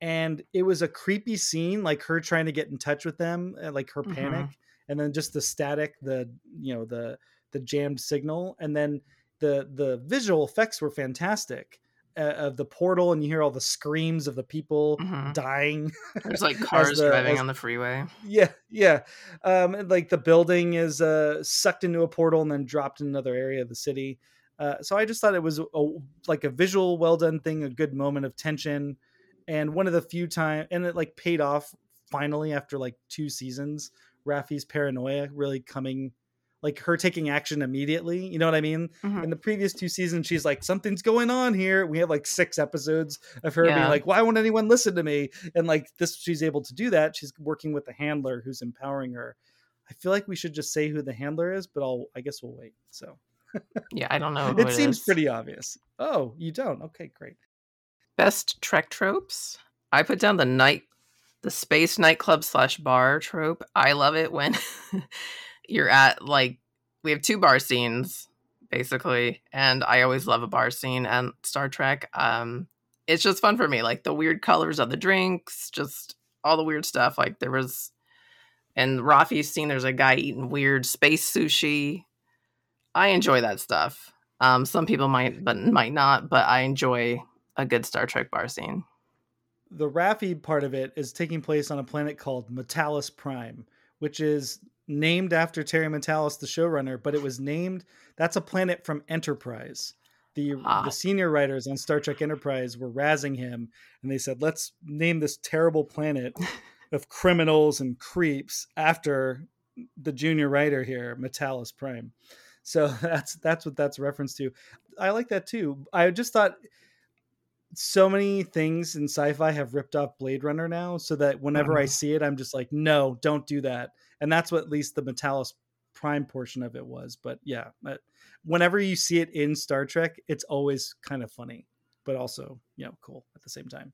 And it was a creepy scene, like her trying to get in touch with them, uh, like her Mhm. panic, and then just the static, the you know the the jammed signal, and then the the visual effects were fantastic uh, of the portal, and you hear all the screams of the people Mhm. dying. There's like (laughs) cars the- driving as- on the freeway. yeah, yeah. Um, and, like the building is uh, sucked into a portal and then dropped in another area of the city. Uh, so I just thought it was a, like a visual, well done thing, a good moment of tension, and one of the few time, and it like paid off finally after like two seasons. Raffi's paranoia really coming, like her taking action immediately. You know what I mean? Mhm. In the previous two seasons, she's like, something's going on here. We have like six episodes of her being like, why won't anyone listen to me? And like this, she's able to do that. She's working with the handler who's empowering her. I feel like we should just say who the handler is, but I'll, I guess we'll wait. So Yeah, I don't know. (laughs) It it seems is. pretty obvious. Oh, you don't? Okay, great. Best Trek tropes. I put down the night, the space nightclub slash bar trope. I love it when (laughs) you're at like we have two bar scenes basically, and I always love a bar scene and Star Trek. Um, it's just fun for me, like the weird colors of the drinks, just all the weird stuff. Like there was, in Raffi's scene, there's a guy eating weird space sushi. I enjoy that stuff. Um, some people might, but might not. But I enjoy a good Star Trek bar scene. the Raffi part of it is taking place on a planet called Matalas Prime, which is named after Terry Matalas, the showrunner, but it was named that's a planet from Enterprise. The Ah. the senior writers on Star Trek Enterprise were razzing him and they said, Let's name this terrible planet (laughs) of criminals and creeps after the junior writer here, Matalas Prime. So (laughs) that's that's what that's reference to. I like that too. I just thought so many things in sci-fi have ripped off Blade Runner now, so that whenever I Mhm. see it, I'm just like, no, don't do that. And that's what at least the Matalas Prime portion of it was. But yeah, but whenever you see it in Star Trek, it's always kind of funny, but also you know cool at the same time.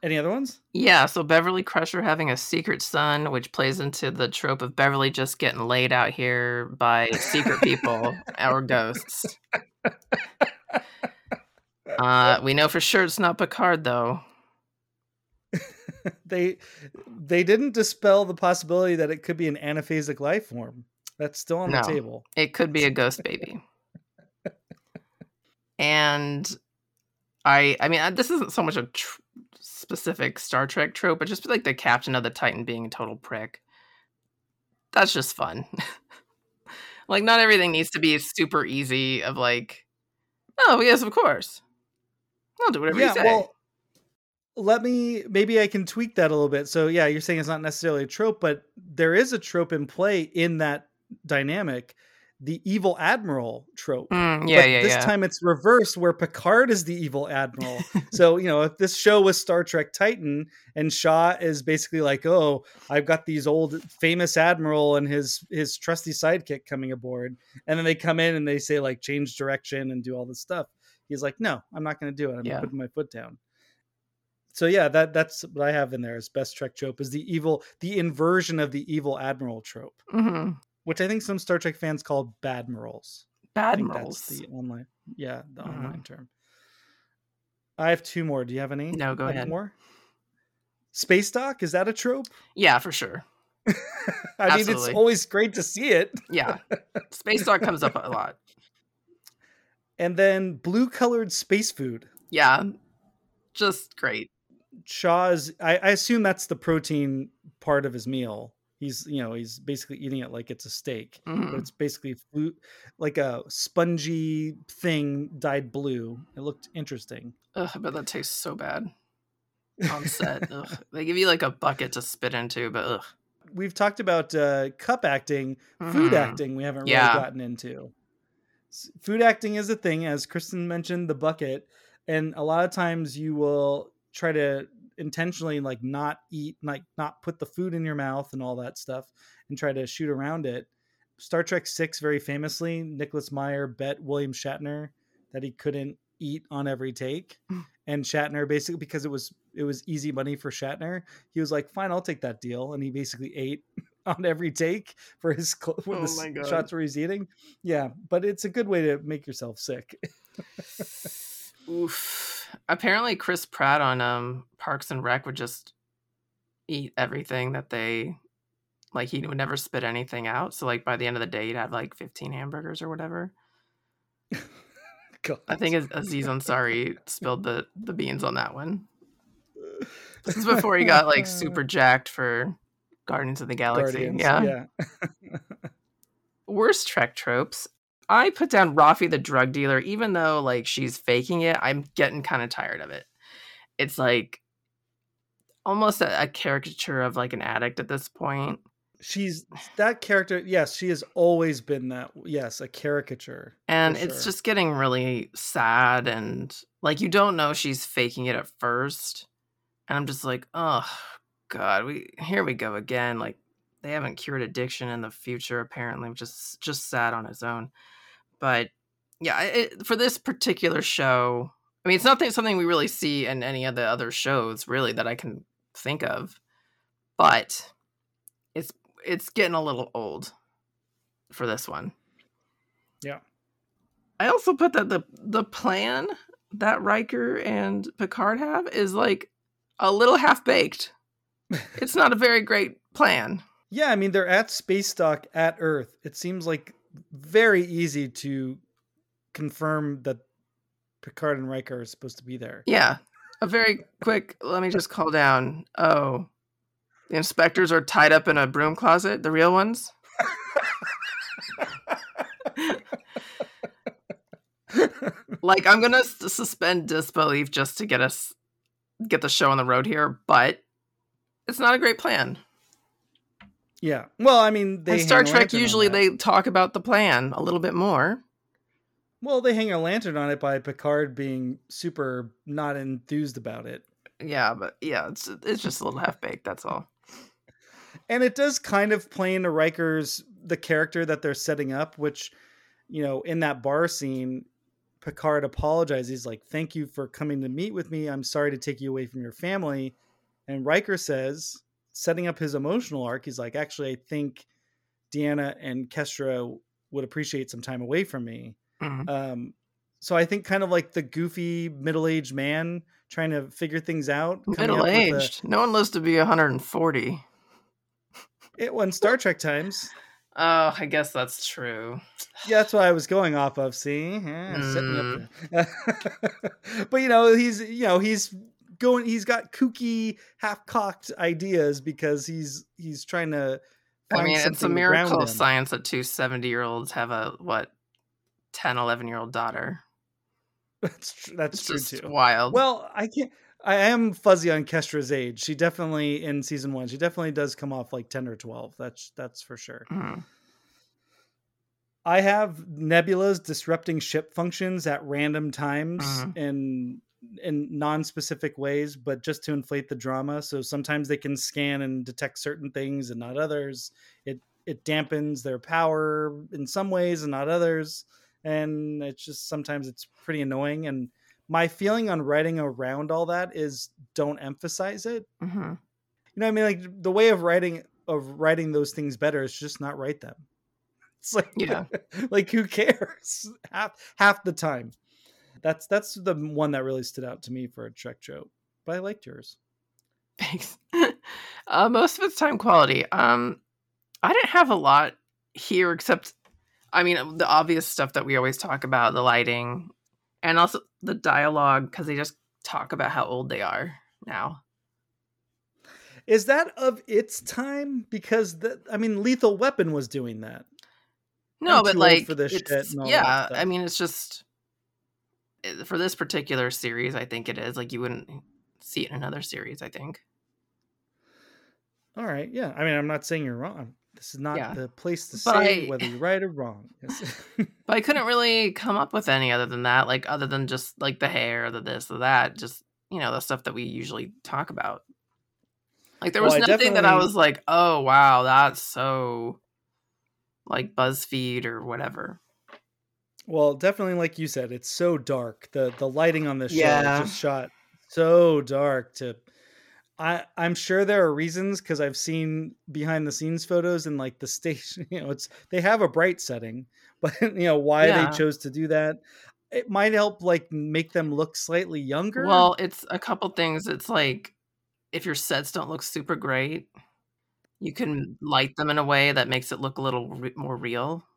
Any other ones? Yeah, so Beverly Crusher having a secret son, which plays into the trope of Beverly just getting laid out here by secret people (laughs) or ghosts. Uh, we know for sure it's not Picard, though. (laughs) they they didn't dispel the possibility that it could be an anaphasic life form. That's still on No. the table. It could be a ghost baby. (laughs) and I, I mean, uh, this isn't so much a tr- specific Star Trek trope, but just like the captain of the Titan being a total prick. That's just fun. (laughs) like, not everything needs to be super easy. Of like, oh yes, of course, I'll do whatever you say. Let me maybe I can tweak that a little bit. So yeah, you're saying it's not necessarily a trope, but there is a trope in play in that dynamic the evil admiral trope. Mm, yeah, but yeah, this yeah. time it's reversed where Picard is the evil admiral. so, you know, if this show was Star Trek Titan and Shaw is basically like, "Oh, I've got these old famous admiral and his his trusty sidekick coming aboard." And then they come in and they say like change direction and do all this stuff. He's like, "No, I'm not going to do it. I'm Yeah. putting my foot down." So yeah, that that's what I have in there as best Trek trope is the evil the inversion of the evil admiral trope, hmm which I think some Star Trek fans call badmirals. I think Admirals. that's the online, yeah, the Mhm. online term. I have two more. Do you have any? No, go ahead. More. Space dock is that a trope? Yeah, for sure. (laughs) I mean, it's always great to see it. Yeah, (laughs) space dock comes up a lot. And then blue colored space food. Yeah, just great. Shaw's. I, I assume that's the protein part of his meal. He's, you know, he's basically eating it like it's a steak, but Mhm. it's basically food, like a spongy thing dyed blue. It looked interesting. Ugh, I bet that tastes so bad on set. (laughs) ugh. They give you like a bucket to spit into, but ugh. we've talked about uh, cup acting, food Mhm. acting. We haven't really gotten into. Food acting is a thing, as Kristen mentioned, the bucket, and a lot of times you will try to intentionally like not eat, like not put the food in your mouth and all that stuff, and try to shoot around it. Star Trek Six, very famously, Nicholas Meyer bet William Shatner that he couldn't eat on every take, hmm. and Shatner basically because it was it was easy money for Shatner, he was like, "Fine, I'll take that deal," and he basically ate (laughs) on every take for his cl- Oh the s- my God. shots where he's eating. Yeah, but it's a good way to make yourself sick. (laughs) Oof. Apparently, Chris Pratt on um Parks and Rec would just eat everything that they like. He would never spit anything out. So, like by the end of the day, he'd have like fifteen hamburgers or whatever. (laughs) I think Az- Aziz Ansari spilled the the beans on that one. (laughs) This is before he got like super (laughs) jacked for Guardians of the Galaxy. Guardians. yeah. yeah. worst Trek tropes. I put down Raffi the drug dealer, even though like she's faking it. I'm getting kind of tired of it. It's like almost a, a caricature of like an addict at this point. She's that character. Yes, she has always been that. Yes, a caricature. And it's sure. just getting really sad and like you don't know she's faking it at first. And I'm just like, oh God, we here we go again. Like they haven't cured addiction in the future, apparently, which is just sad on its own. But yeah, it, for this particular show, I mean, it's not something we really see in any of the other shows, really, that I can think of. But it's it's getting a little old for this one. Yeah. I also put that the the plan that Riker and Picard have is like a little half baked. (laughs) it's not a very great plan. Yeah, I mean they're at space dock at Earth. It seems like very easy to confirm that Picard and Riker are supposed to be there. Yeah. A very quick, let me just call down. Oh, the inspectors are tied up in a broom closet, the real ones. like, I'm going to suspend disbelief just to get us, get the show on the road here, but it's not a great plan. Yeah. Well, I mean, they in Star Trek, usually they talk about the plan a little bit more. Well, they hang a lantern on it by Picard being super not enthused about it. Yeah, but yeah, it's it's just a little half baked. That's all. And it does kind of play into Riker's the character that they're setting up, which, you know, in that bar scene, Picard apologizes. He's like, Thank you for coming to meet with me. I'm sorry to take you away from your family. And Riker says, setting up his emotional arc, he's like, Actually, I think Deanna and Kestra would appreciate some time away from me. Mhm. Um, so I think kind of like the goofy middle-aged man trying to figure things out. Middle with a- aged. No one lives to be 140. It was Star Trek times. Oh, I guess that's true. Yeah, that's what I was going off of. See, setting Mm. up (laughs) but you know, he's you know he's going. He's got kooky, half-cocked ideas because he's he's trying to. I mean, it's a something to ground miracle of science that two 70 year olds have a, what, 10, 11 year old daughter. (laughs) That's tr- that's It's true too. wild. Well, I can't. I am fuzzy on Kestra's age. She definitely in season one. She definitely does come off like ten or twelve. That's that's for sure. Mhm. I have nebulas disrupting ship functions at random times Mhm. in in non-specific ways, but just to inflate the drama. So sometimes they can scan and detect certain things and not others. It it dampens their power in some ways and not others. And it's just sometimes it's pretty annoying. And my feeling on writing around all that is don't emphasize it. hmm You know, what I mean, like the way of writing of writing those things better is just not write them. (laughs) It's like, Yeah. (laughs) like who cares? (laughs) Half half the time. That's that's the one that really stood out to me for a Trek joke. But I liked yours. Thanks. (laughs) uh, most of it's time quality. Um, I didn't have a lot here except, I mean, the obvious stuff that we always talk about, the lighting, and also the dialogue because they just talk about how old they are now. Is that of its time? Because the, I mean, Lethal Weapon was doing that. No, I'm but like, for this shit yeah. I mean, it's just Eh, for this particular series. I think it is like you wouldn't see it in another series. I think. All right, yeah. I mean, I'm not saying you're wrong. This is not Yeah. the place to But say I- whether you're right or wrong. (laughs) But I couldn't really come up with any other than that, like other than just like the hair, the this, the that, just you know, the stuff that we usually talk about. Like there was Well, I nothing that I was like, oh wow, that's so like BuzzFeed or whatever. Well, definitely, like you said, it's so dark. the The lighting on this show Yeah. is just shot so dark. To, I I'm sure there are reasons because I've seen behind the scenes photos and like the station. (laughs) You know, it's they have a bright setting, (laughs) but you know why Yeah. they chose to do that. It might help like make them look slightly younger. Well, it's a couple things. It's like if your sets don't look super great, you can light them in a way that makes it look a little re- more real.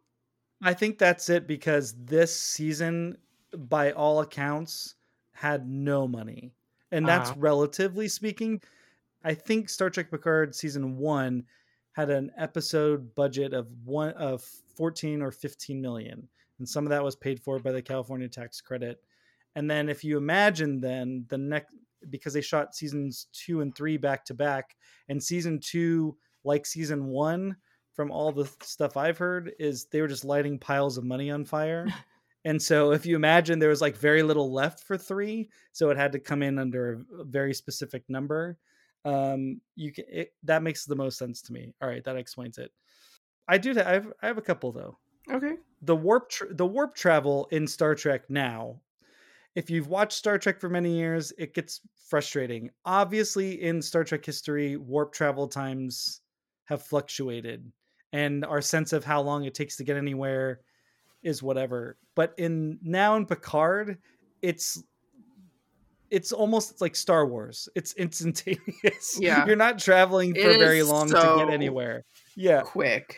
I think that's it because this season, by all accounts, had no money. And that's Uh-huh. relatively speaking. I think Star Trek Picard season one had an episode budget of one of 14 or 15 million. And some of that was paid for by the California tax credit. And then if you imagine then the next because they shot seasons two and three back to back, and season two, like season one, from all the stuff I've heard, is they were just lighting piles of money on fire. (laughs) and so if you imagine there was like very little left for three, so it had to come in under a very specific number. Um, you can it, that makes the most sense to me. All right, that explains it. I do. I have I have a couple though Okay. the warp tr- the warp travel in Star Trek now. If you've watched Star Trek for many years, it gets frustrating. Obviously, in Star Trek history, warp travel times have fluctuated, and our sense of how long it takes to get anywhere is whatever. But in now in Picard, it's it's almost like Star Wars. It's instantaneous. (laughs) Yeah. you're not traveling for very long to get anywhere. Yeah, Quick.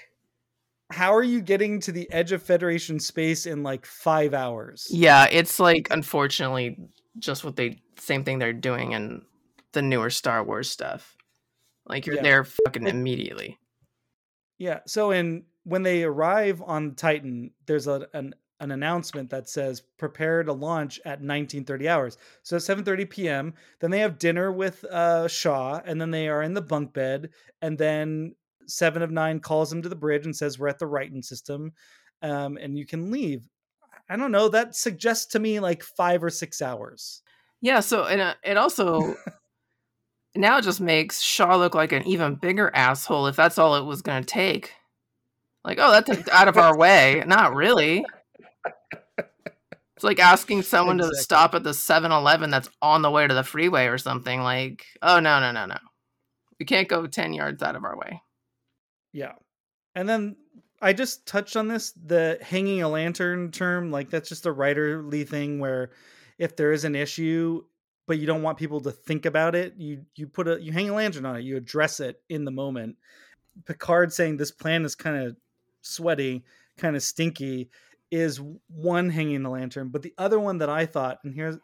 how are you getting to the edge of Federation space in like five hours? Yeah, it's like unfortunately just what they same thing they're doing in the newer Star Wars stuff. Like you're Yeah. there fucking It- immediately. Yeah. So in when they arrive on Titan, there's a, an an announcement that says prepare to launch at 1930 hours. So 7:30 p.m. Then they have dinner with uh, Shaw, and then they are in the bunk bed, and then Seven of Nine calls them to the bridge and says we're at the Ryton system, um, and you can leave. I don't know. That suggests to me like five or six hours. Yeah, so and uh, it also now it just makes Shaw look like an even bigger asshole if that's all it was going to take. Like, oh, that's (laughs) out of our way. Not really. It's like asking someone to stop at the 7-Eleven that's on the way to the freeway or something. Like, oh no, no, no, no. We can't go 10 yards out of our way. Yeah. And then I just touched on this the hanging a lantern term. Like, that's just a writerly thing where if there is an issue, but you don't want people to think about it, you you put a you hang a lantern on it, you address it in the moment. Picard saying this plan is kind of sweaty, kind of stinky, is one hanging the lantern. But the other one that I thought, and here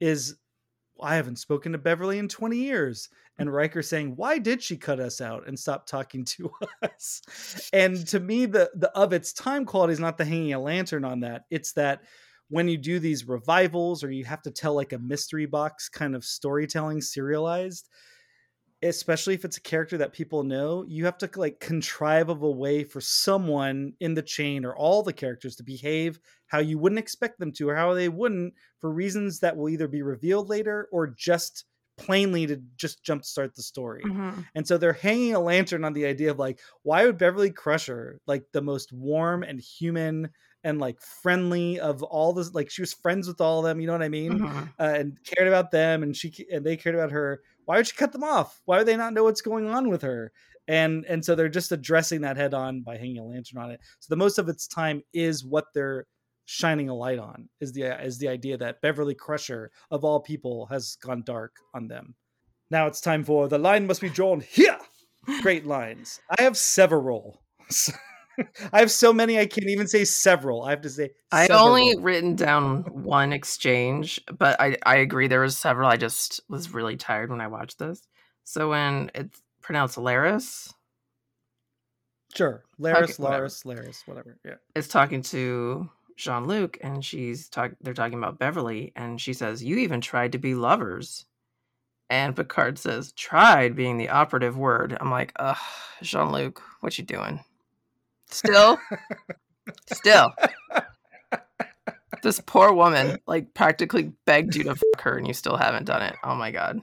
is I haven't spoken to Beverly in 20 years. And (laughs) Riker saying, Why did she cut us out and stop talking to (laughs) us? And to me, the the of its time quality is not the hanging a lantern on that. It's that when you do these revivals or you have to tell like a mystery box kind of storytelling serialized, especially if it's a character that people know, you have to like contrive of a way for someone in the chain or all the characters to behave how you wouldn't expect them to or how they wouldn't for reasons that will either be revealed later or just plainly to just jumpstart the story. Mhm. And so they're hanging a lantern on the idea of like, why would Beverly Crusher, like the most warm and human and like friendly of all this, like she was friends with all of them, you know what I mean? Mhm. Uh, and cared about them, and she and they cared about her. Why would she cut them off? Why would they not know what's going on with her? And and so they're just addressing that head on by hanging a lantern on it. So the most of its time is what they're shining a light on is the is the idea that Beverly Crusher of all people has gone dark on them. Now it's time for the line must be drawn here. Great lines. I have several. (laughs) (laughs) I have so many I can't even say several. I have to say I several. only written down one exchange, but I, I agree there was several. I just was really tired when I watched this. So when it's pronounced Laris, sure. Laris, Okay, whatever. Laris, Laris, whatever. Yeah. is talking to Jean Luc, and she's talk. They're talking about Beverly, and she says, "You even tried to be lovers." And Picard says, "Tried" being the operative word. I'm like, ugh, Jean Luc, what you doing? Still, still. This poor woman, like, practically begged you to fuck her, and you still haven't done it. Oh my god!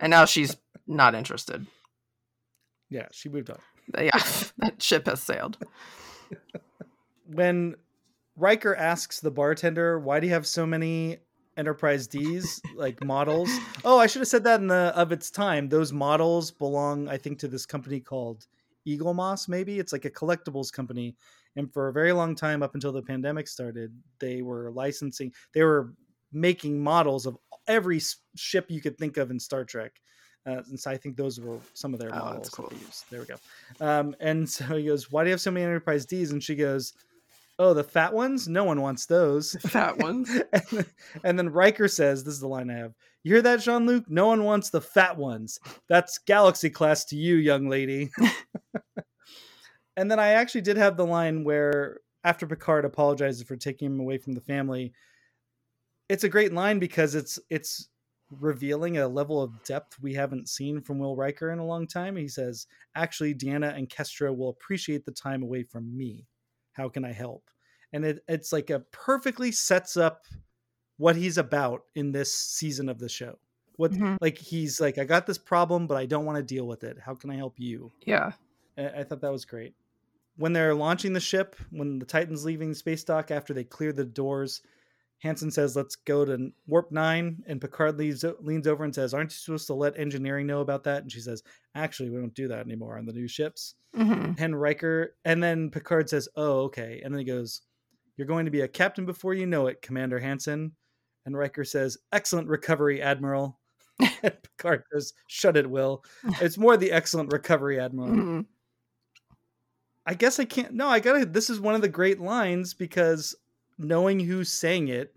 And now she's not interested. Yeah, she moved on. Yeah, (laughs) that ship has sailed. When Riker asks the bartender, "Why do you have so many Enterprise D's like models?" (laughs) Oh, I should have said that in the of its time. Those models belong, I think, to this company called Eaglemoss. Maybe it's like a collectibles company. And for a very long time, up until the pandemic started, they were licensing. They were making models of every ship you could think of in Star Trek. Uh, and so I think those were some of their Oh, that's models. that cool. they used. There we go. Um, and so he goes, "Why do you have so many Enterprise D's?" And she goes, "Oh, the fat ones. No one wants those." Fat (laughs) ones. and, then, and then Riker says, "This is the line I have. You hear that, Jean Luc? No one wants the fat ones. That's Galaxy class to you, young lady." (laughs) and then I actually did have the line where after Picard apologizes for taking him away from the family, it's a great line because it's it's revealing a level of depth we haven't seen from Will Riker in a long time. He says, "Actually, Deanna and Kestra will appreciate the time away from me. How can I help?" And it, it's like a perfectly sets up what he's about in this season of the show. What Mhm. like he's like, I got this problem, but I don't want to deal with it. How can I help you? Yeah. I, I thought that was great. When they're launching the ship, when the Titan's leaving the space dock after they clear the doors, Hansen says, "Let's go to warp nine. And Picard leaves, leans over and says, "Aren't you supposed to let engineering know about that?" And she says, "Actually, we don't do that anymore on the new ships." hmm And Riker, and then Picard says, "Oh, okay." And then he goes, "You're going to be a captain before you know it, Commander Hansen." And Riker says, "Excellent recovery, Admiral." (laughs) (laughs) and Picard goes, "Shut it, Will. It's more the excellent recovery, Admiral." Mhm. I guess I can't. No, I gotta. This is one of the great lines because knowing who's saying it,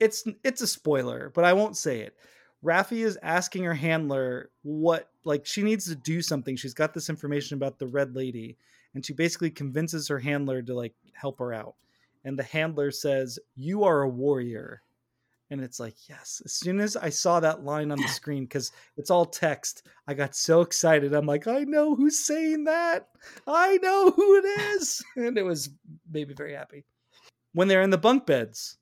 it's it's a spoiler, but I won't say it. Raffi is asking her handler what, like, she needs to do something. She's got this information about the red lady, and she basically convinces her handler to like help her out. And the handler says, "You are a warrior." And it's like, yes. As soon as I saw that line on the (laughs) screen, because it's all text, I got so excited. I'm like, I know who's saying that. I know who it is. (laughs) And it was made me very happy. When they're in the bunk beds,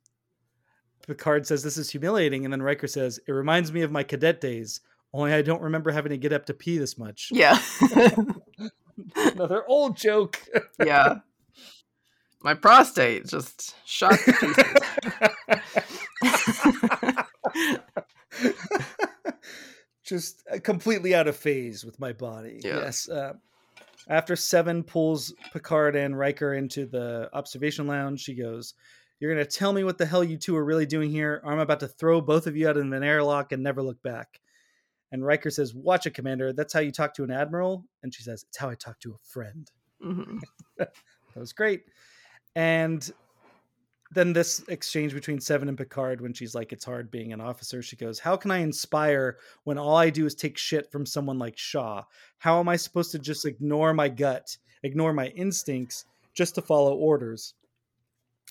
Picard says, This is humiliating. And then Riker says, It reminds me of my cadet days, only I don't remember having to get up to pee this much. Yeah. (laughs) Another old joke. yeah. My prostate just shot to pieces. (laughs) (laughs) just uh, completely out of phase with my body. Yeah. Yes. Uh, after Seven pulls Picard and Riker into the observation lounge, she goes, You're going to tell me what the hell you two are really doing here, or I'm about to throw both of you out in an airlock and never look back. And Riker says, Watch it, Commander. That's how you talk to an admiral. And she says, It's how I talk to a friend. Mhm. (laughs) That was great. And then this exchange between Seven and Picard when she's like, it's hard being an officer. She goes, How can I inspire when all I do is take shit from someone like Shaw? How am I supposed to just ignore my gut, ignore my instincts just to follow orders?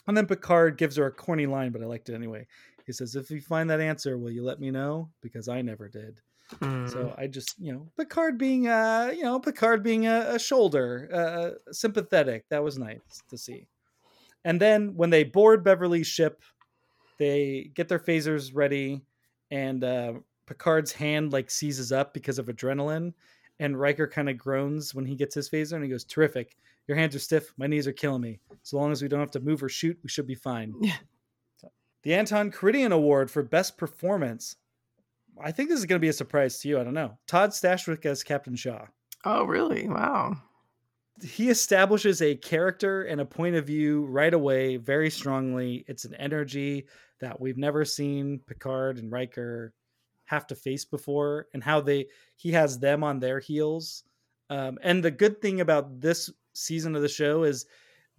And then Picard gives her a corny line, but I liked it anyway. He says, If you find that answer, will you let me know? Because I never did. Hmm. So I just, you know, Picard being, uh, you know, Picard being a, a shoulder, uh, sympathetic. That was nice to see. And then when they board Beverly's ship, they get their phasers ready, and uh, Picard's hand like seizes up because of adrenaline, and Riker kind of groans when he gets his phaser, and he goes, "Terrific! Your hands are stiff. My knees are killing me. So long as we don't have to move or shoot, we should be fine." (laughs) Yeah. So, the Anton Karidian Award for Best Performance. I think this is going to be a surprise to you. I don't know. Todd Stashwick as Captain Shaw. Oh, really? Wow. He establishes a character and a point of view right away, very strongly. It's an energy that we've never seen Picard and Riker have to face before, and how they he has them on their heels. Um, and the good thing about this season of the show is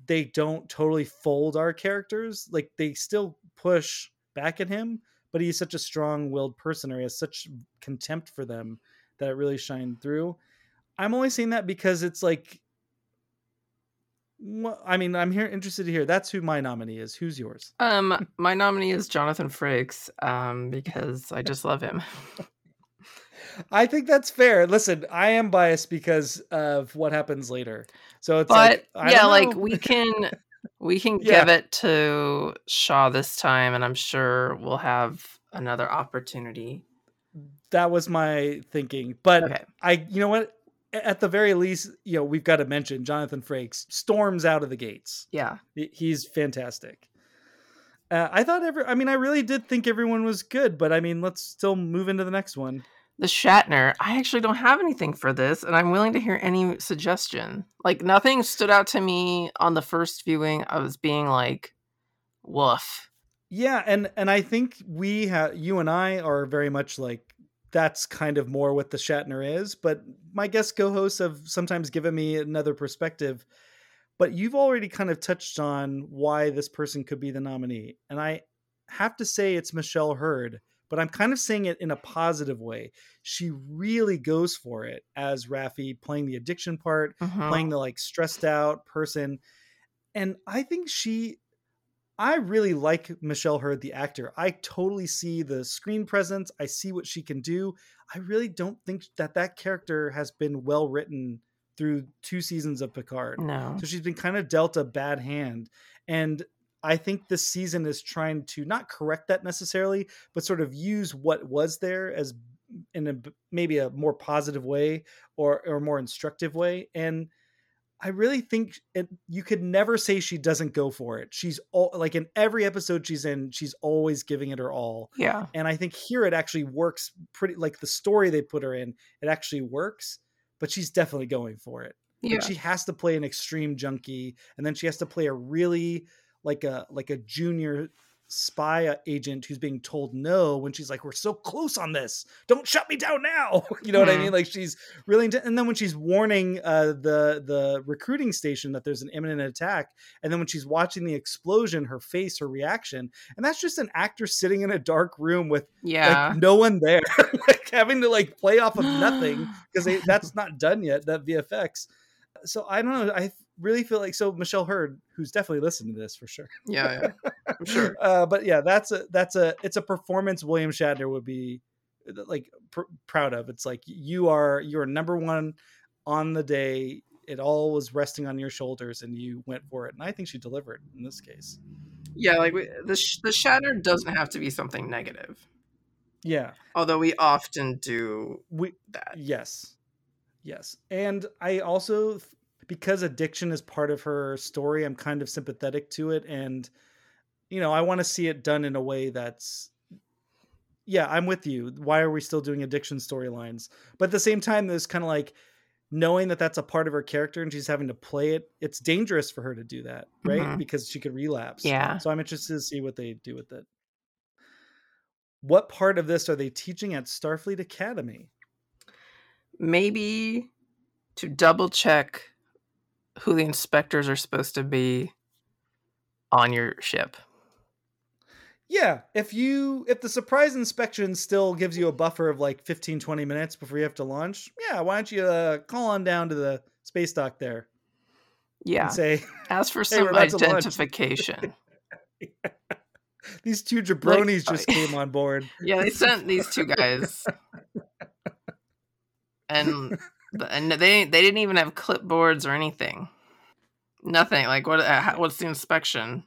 they don't totally fold our characters; like they still push back at him, but he's such a strong-willed person, or he has such contempt for them that it really shined through. I'm only saying that because it's like well, I mean, I'm here interested to hear. That's who my nominee is. Who's yours? Um, (laughs) my nominee is Jonathan Frakes, um, because I just love him. I think that's fair. Listen, I am biased because of what happens later. So it's but like, yeah, like we can (laughs) we can Yeah. give it to Shaw this time, and I'm sure we'll have another opportunity. that was my thinking. But Okay. I, you know what? At the very least, you know, we've got to mention Jonathan Frakes storms out of the gates. Yeah. He's fantastic. Uh, I thought every, I mean, I really did think everyone was good, but I mean, let's still move into the next one. The Shatner, I actually don't have anything for this, and I'm willing to hear any suggestion. Like nothing stood out to me on the first viewing. I was being like, woof. Yeah, and and I think we have you and I are very much like that's kind of more what the Shatner is, but my guest co-hosts have sometimes given me another perspective. But you've already kind of touched on why this person could be the nominee, and I have to say it's Michelle Hurd, but I'm kind of saying it in a positive way. She really goes for it as Raffi playing the addiction part, Mhm. playing the like stressed out person. And I think she I really like Michelle Hurd, the actor. I totally see the screen presence. I see what she can do. I really don't think that that character has been well written through two seasons of Picard. No. So she's been kind of dealt a bad hand. And I think this season is trying to not correct that necessarily, but sort of use what was there as in a maybe a more positive way or or more instructive way. And I really think it, you could never say she doesn't go for it. She's all like in every episode she's in, she's always giving it her all. Yeah. And I think here it actually works pretty like the story they put her in, it actually works, but she's definitely going for it. Like, Yeah. she has to play an extreme junkie and then she has to play a really like a like a junior spy agent who's being told no when she's like we're so close on this don't shut me down now (laughs) you know what i Mhm. mean like she's really and then when she's warning uh the the recruiting station that there's an imminent attack and then when she's watching the explosion her face her reaction and that's just an actor sitting in a dark room with Yeah. like no one there (laughs) like having to like play off of nothing (gasps) because that's not done yet that vfx so i don't know i really feel like so michelle hurd who's definitely listened to this for sure yeah, yeah. I'm sure. (laughs) uh, but yeah that's a that's a it's a performance william shatner would be like pr- proud of it's like you are you're number one on the day it all was resting on your shoulders and you went for it and i think she delivered in this case Yeah, like we, the sh- the Shatner doesn't have to be something negative, yeah although we often do we that. Yes. Yes. And I also because addiction is part of her story, I'm kind of sympathetic to it and you know, I want to see it done in a way that's yeah, I'm with you. Why are we still doing addiction storylines? But at the same time there's kind of like knowing that that's a part of her character and she's having to play it. It's dangerous for her to do that, right? Mhm. Because she could relapse. Yeah. So I'm interested to see what they do with it. What part of this are they teaching at Starfleet Academy? Maybe to double check who the inspectors are supposed to be on your ship. Yeah, if you if the surprise inspection still gives you a buffer of like 15 20 minutes before you have to launch, yeah, why don't you uh, call on down to the space dock there Yeah. and say Ask for (laughs) some about identification. (laughs) these two jabronis Like, just came on board. (laughs) yeah, they sent these two guys and and they they didn't even have clipboards or anything. Nothing. Like what? Uh, how- what's the inspection?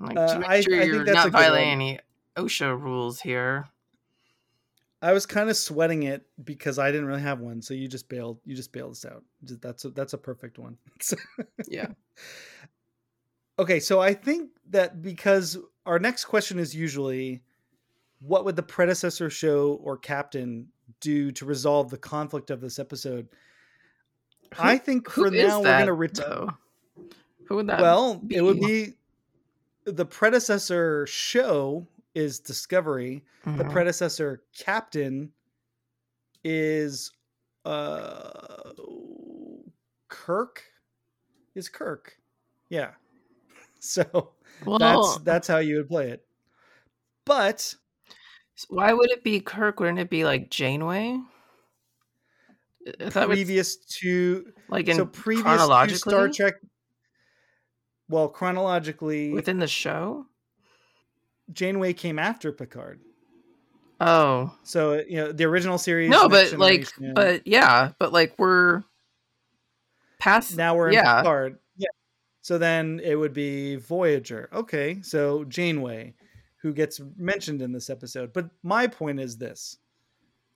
Like Uh, to make I- sure I think you're not violating any OSHA rules here. I was kind of sweating it because I didn't really have one, so you just bailed. You just bailed us out. That's a, that's a perfect one. (laughs) Yeah. okay, so I think that because our next question is usually, what would the predecessor show or captain do to resolve the conflict of this episode? I think for now we're gonna retire. Who would that? Well, it would be? be the predecessor show is Discovery. The Mhm. predecessor captain is uh Kirk. Is Kirk? Yeah. (laughs) So Well, that's that's how you would play it. But why would it be Kirk? Wouldn't it be like Janeway? I thought was, previous to like in so previous to Star Trek. Well, chronologically, within the show. Janeway came after Picard. Oh So you know the original series. no, but like, but yeah, but like we're past. now we're in yeah. Picard. Yeah. So then it would be Voyager. Okay, so Janeway, who gets mentioned in this episode. But my point is this: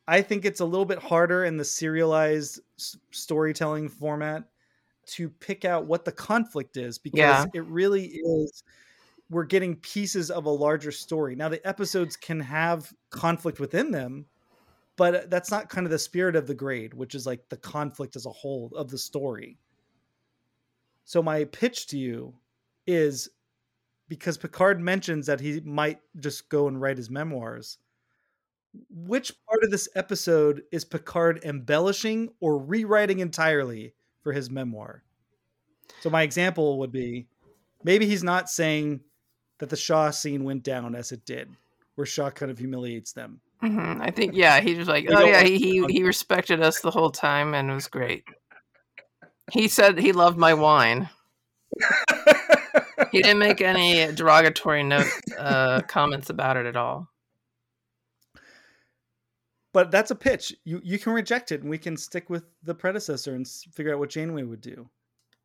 I think it's a little bit harder in the serialized s- storytelling format to pick out what the conflict is because Yeah. it really is. We're getting pieces of a larger story. Now the episodes can have conflict within them, but that's not kind of the spirit of the grade, which is like the conflict as a whole of the story. So my pitch to you is because Picard mentions that he might just go and write his memoirs. Which part of this episode is Picard embellishing or rewriting entirely for his memoir? So my example would be maybe he's not saying that the Shaw scene went down as it did, where Shaw kind of humiliates them. Mhm, I think yeah, he was like, (laughs) oh yeah, he, he he (laughs) respected us the whole time and it was great. He said he loved my wine. (laughs) He didn't make any derogatory note uh, comments about it at all. but that's a pitch. You you can reject it, and we can stick with the predecessor and figure out what Janeway would do.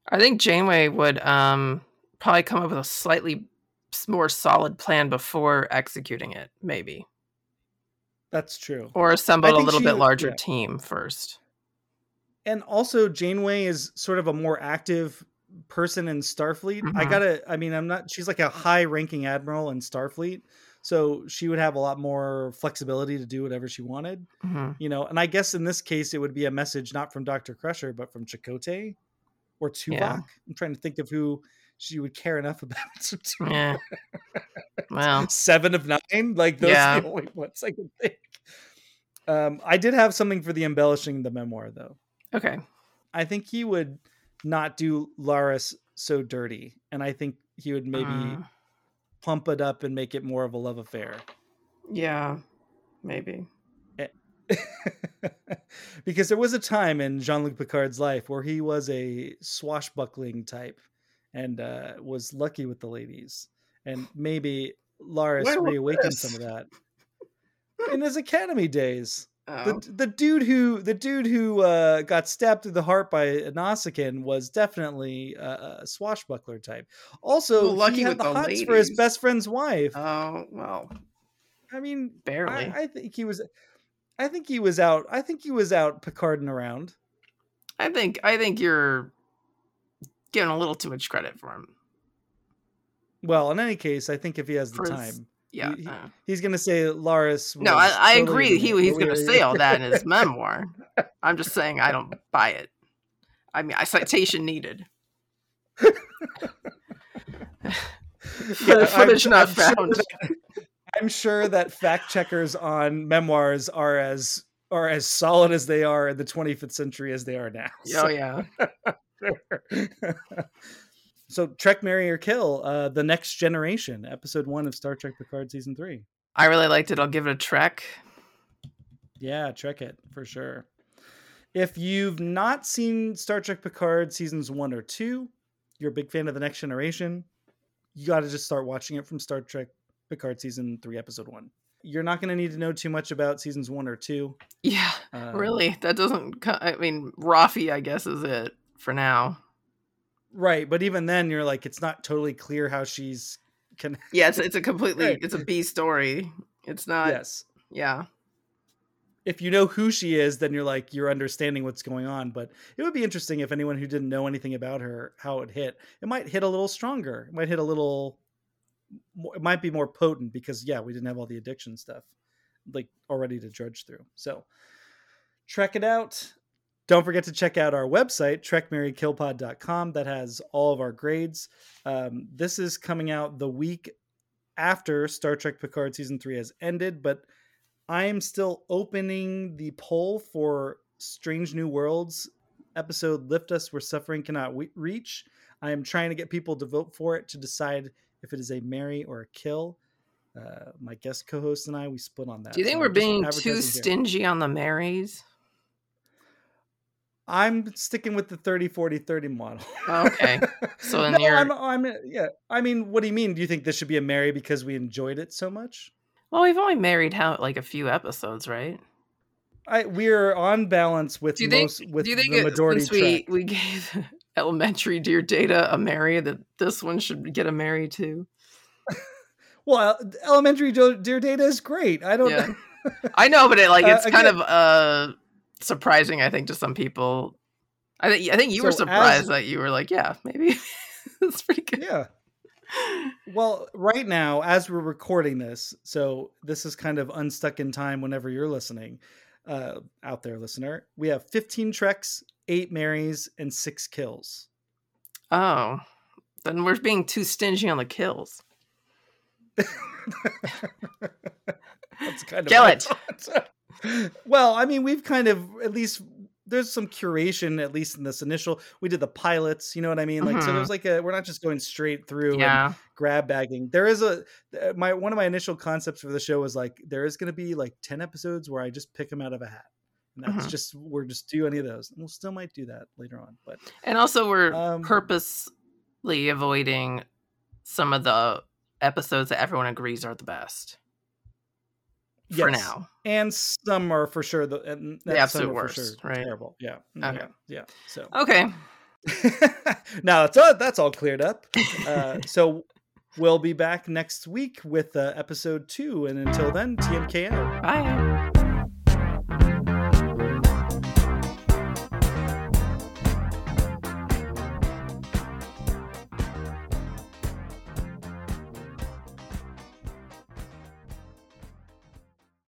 I think Janeway would um, probably come up with a slightly more solid plan before executing it, maybe, That's true. or assemble a little bit would- larger yeah. team first. and also Janeway is sort of a more active person in Starfleet. I Mhm. gotta, I mean, I'm not. She's like a high-ranking admiral in Starfleet, so she would have a lot more flexibility to do whatever she wanted. Mhm. You know, and I guess in this case, it would be a message not from Doctor Crusher, but from Chakotay or Tuvok. Yeah. I'm trying to think of who she would care enough (laughs) about. to- Yeah. Well, (laughs) Seven of nine, like those Yeah. are the (laughs) only ones I can think. Um, I did have something for the embellishing the memoir though. okay. I think he would not do Laris so dirty, and I think he would maybe Mm, pump it up and make it more of a love affair. yeah, maybe. (laughs) because there was a time in Jean-Luc Picard's life where he was a swashbuckling type and uh, was lucky with the ladies, and maybe Laris reawakened some of that in his academy days. Oh. The, the dude who the dude who uh, got stabbed through the heart by a Nausicaan was definitely a, a swashbuckler type. Also, Well, lucky he had with the the hots for his best friend's wife. Oh well, I mean, barely. I, I think he was. I think he was out. I think he was out Picarding around. I think I think you're giving a little too much credit for him. Well, in any case, I think if he has the For time, Yeah. he- uh. he's going to say Laris. No, I, I agree. He he's going to say all that in his memoir. I'm just saying I don't (laughs) buy it. I mean, I citation needed. (laughs) Yeah, Footage I'm- not I'm sure found. that- I'm sure that fact checkers on memoirs are as are as solid as they are in the 25th century as they are now. Oh yeah. (laughs) so Trek, Marry or Kill, uh, the Next Generation, episode one of Star Trek Picard season three. I really liked it. I'll give it a trek. Yeah, Trek it for sure. If you've not seen Star Trek Picard seasons one or two, you're a big fan of the Next Generation. You got to just start watching it from Star Trek Picard season three, episode one. you're not going to need to know too much about seasons one or two. Yeah, Um, really. That doesn't. I mean, Raffi, I guess, is it for now. Right, but even then, you're like, it's not totally clear how she's can. (laughs) Yeah, it's it's a completely Right. it's a B story. It's not. yes, Yeah. if you know who she is, then you're like you're understanding what's going on. But it would be interesting if anyone who didn't know anything about her, how it hit. It might hit a little stronger. It might hit a little. It might be more potent because yeah, we didn't have all the addiction stuff like already to judge through. So, check it out. Don't forget to check out our website, trekmarrykillpod.com. That has all of our grades. Um, this is coming out the week after Star Trek Picard season three has ended, but I am still opening the poll for Strange New Worlds episode Lift Us Where Suffering Cannot we- Reach. I am trying to get people to vote for it to decide if it is a marry or a kill. Uh, my guest co-host and I we split on that. Do you think so we're being too advertising here. stingy on the Marys? I'm sticking with the 30 40 30 model. Okay. (laughs) So then no, you're- I'm, I'm yeah. I mean, what do you mean? Do you think this should be a marry because we enjoyed it so much? Well, we've only married how like a few episodes, right? I we're on balance with think? most with do you think the majority since we track. we gave (laughs) Elementary Dear Data a Marry, that this one should get a Marry too? (laughs) Well, elementary Jo- dear data is great. I don't. Yeah. I know, but it like Uh, it's kind again- of uh surprising. I think to some people. I think I think you were So as- surprised that you were like, yeah, maybe (laughs) that's pretty good. yeah. Well, right now, as we're recording this, so this is kind of unstuck in time. Whenever you're listening, uh, out there, listener, we have 15 treks, eight Marrys, and six kills. Oh, then we're being too stingy on the kills. (laughs) That's kind of Kill it. (laughs) well, I mean, we've kind of at least there's some curation at least in this initial. We did the pilots, you know what I mean? Like, so Mhm. there's like a we're not just going straight through and Yeah, grab bagging. There is a my one of my initial concepts for the show was like there is going to be like ten episodes where I just pick them out of a hat. And that's Mhm. just we're just do any of those. And we'll still might do that later on, but and also we're Um, purposely avoiding some of the episodes that everyone agrees are the best for now. and some are for sure the and The absolute worst, sure right? Terrible. Yeah. Okay. Yeah. Yeah. So Okay, (laughs) now it's all, that's all cleared up. Uh, so we'll be back next week with uh, episode two, and until then, TMK out. bye.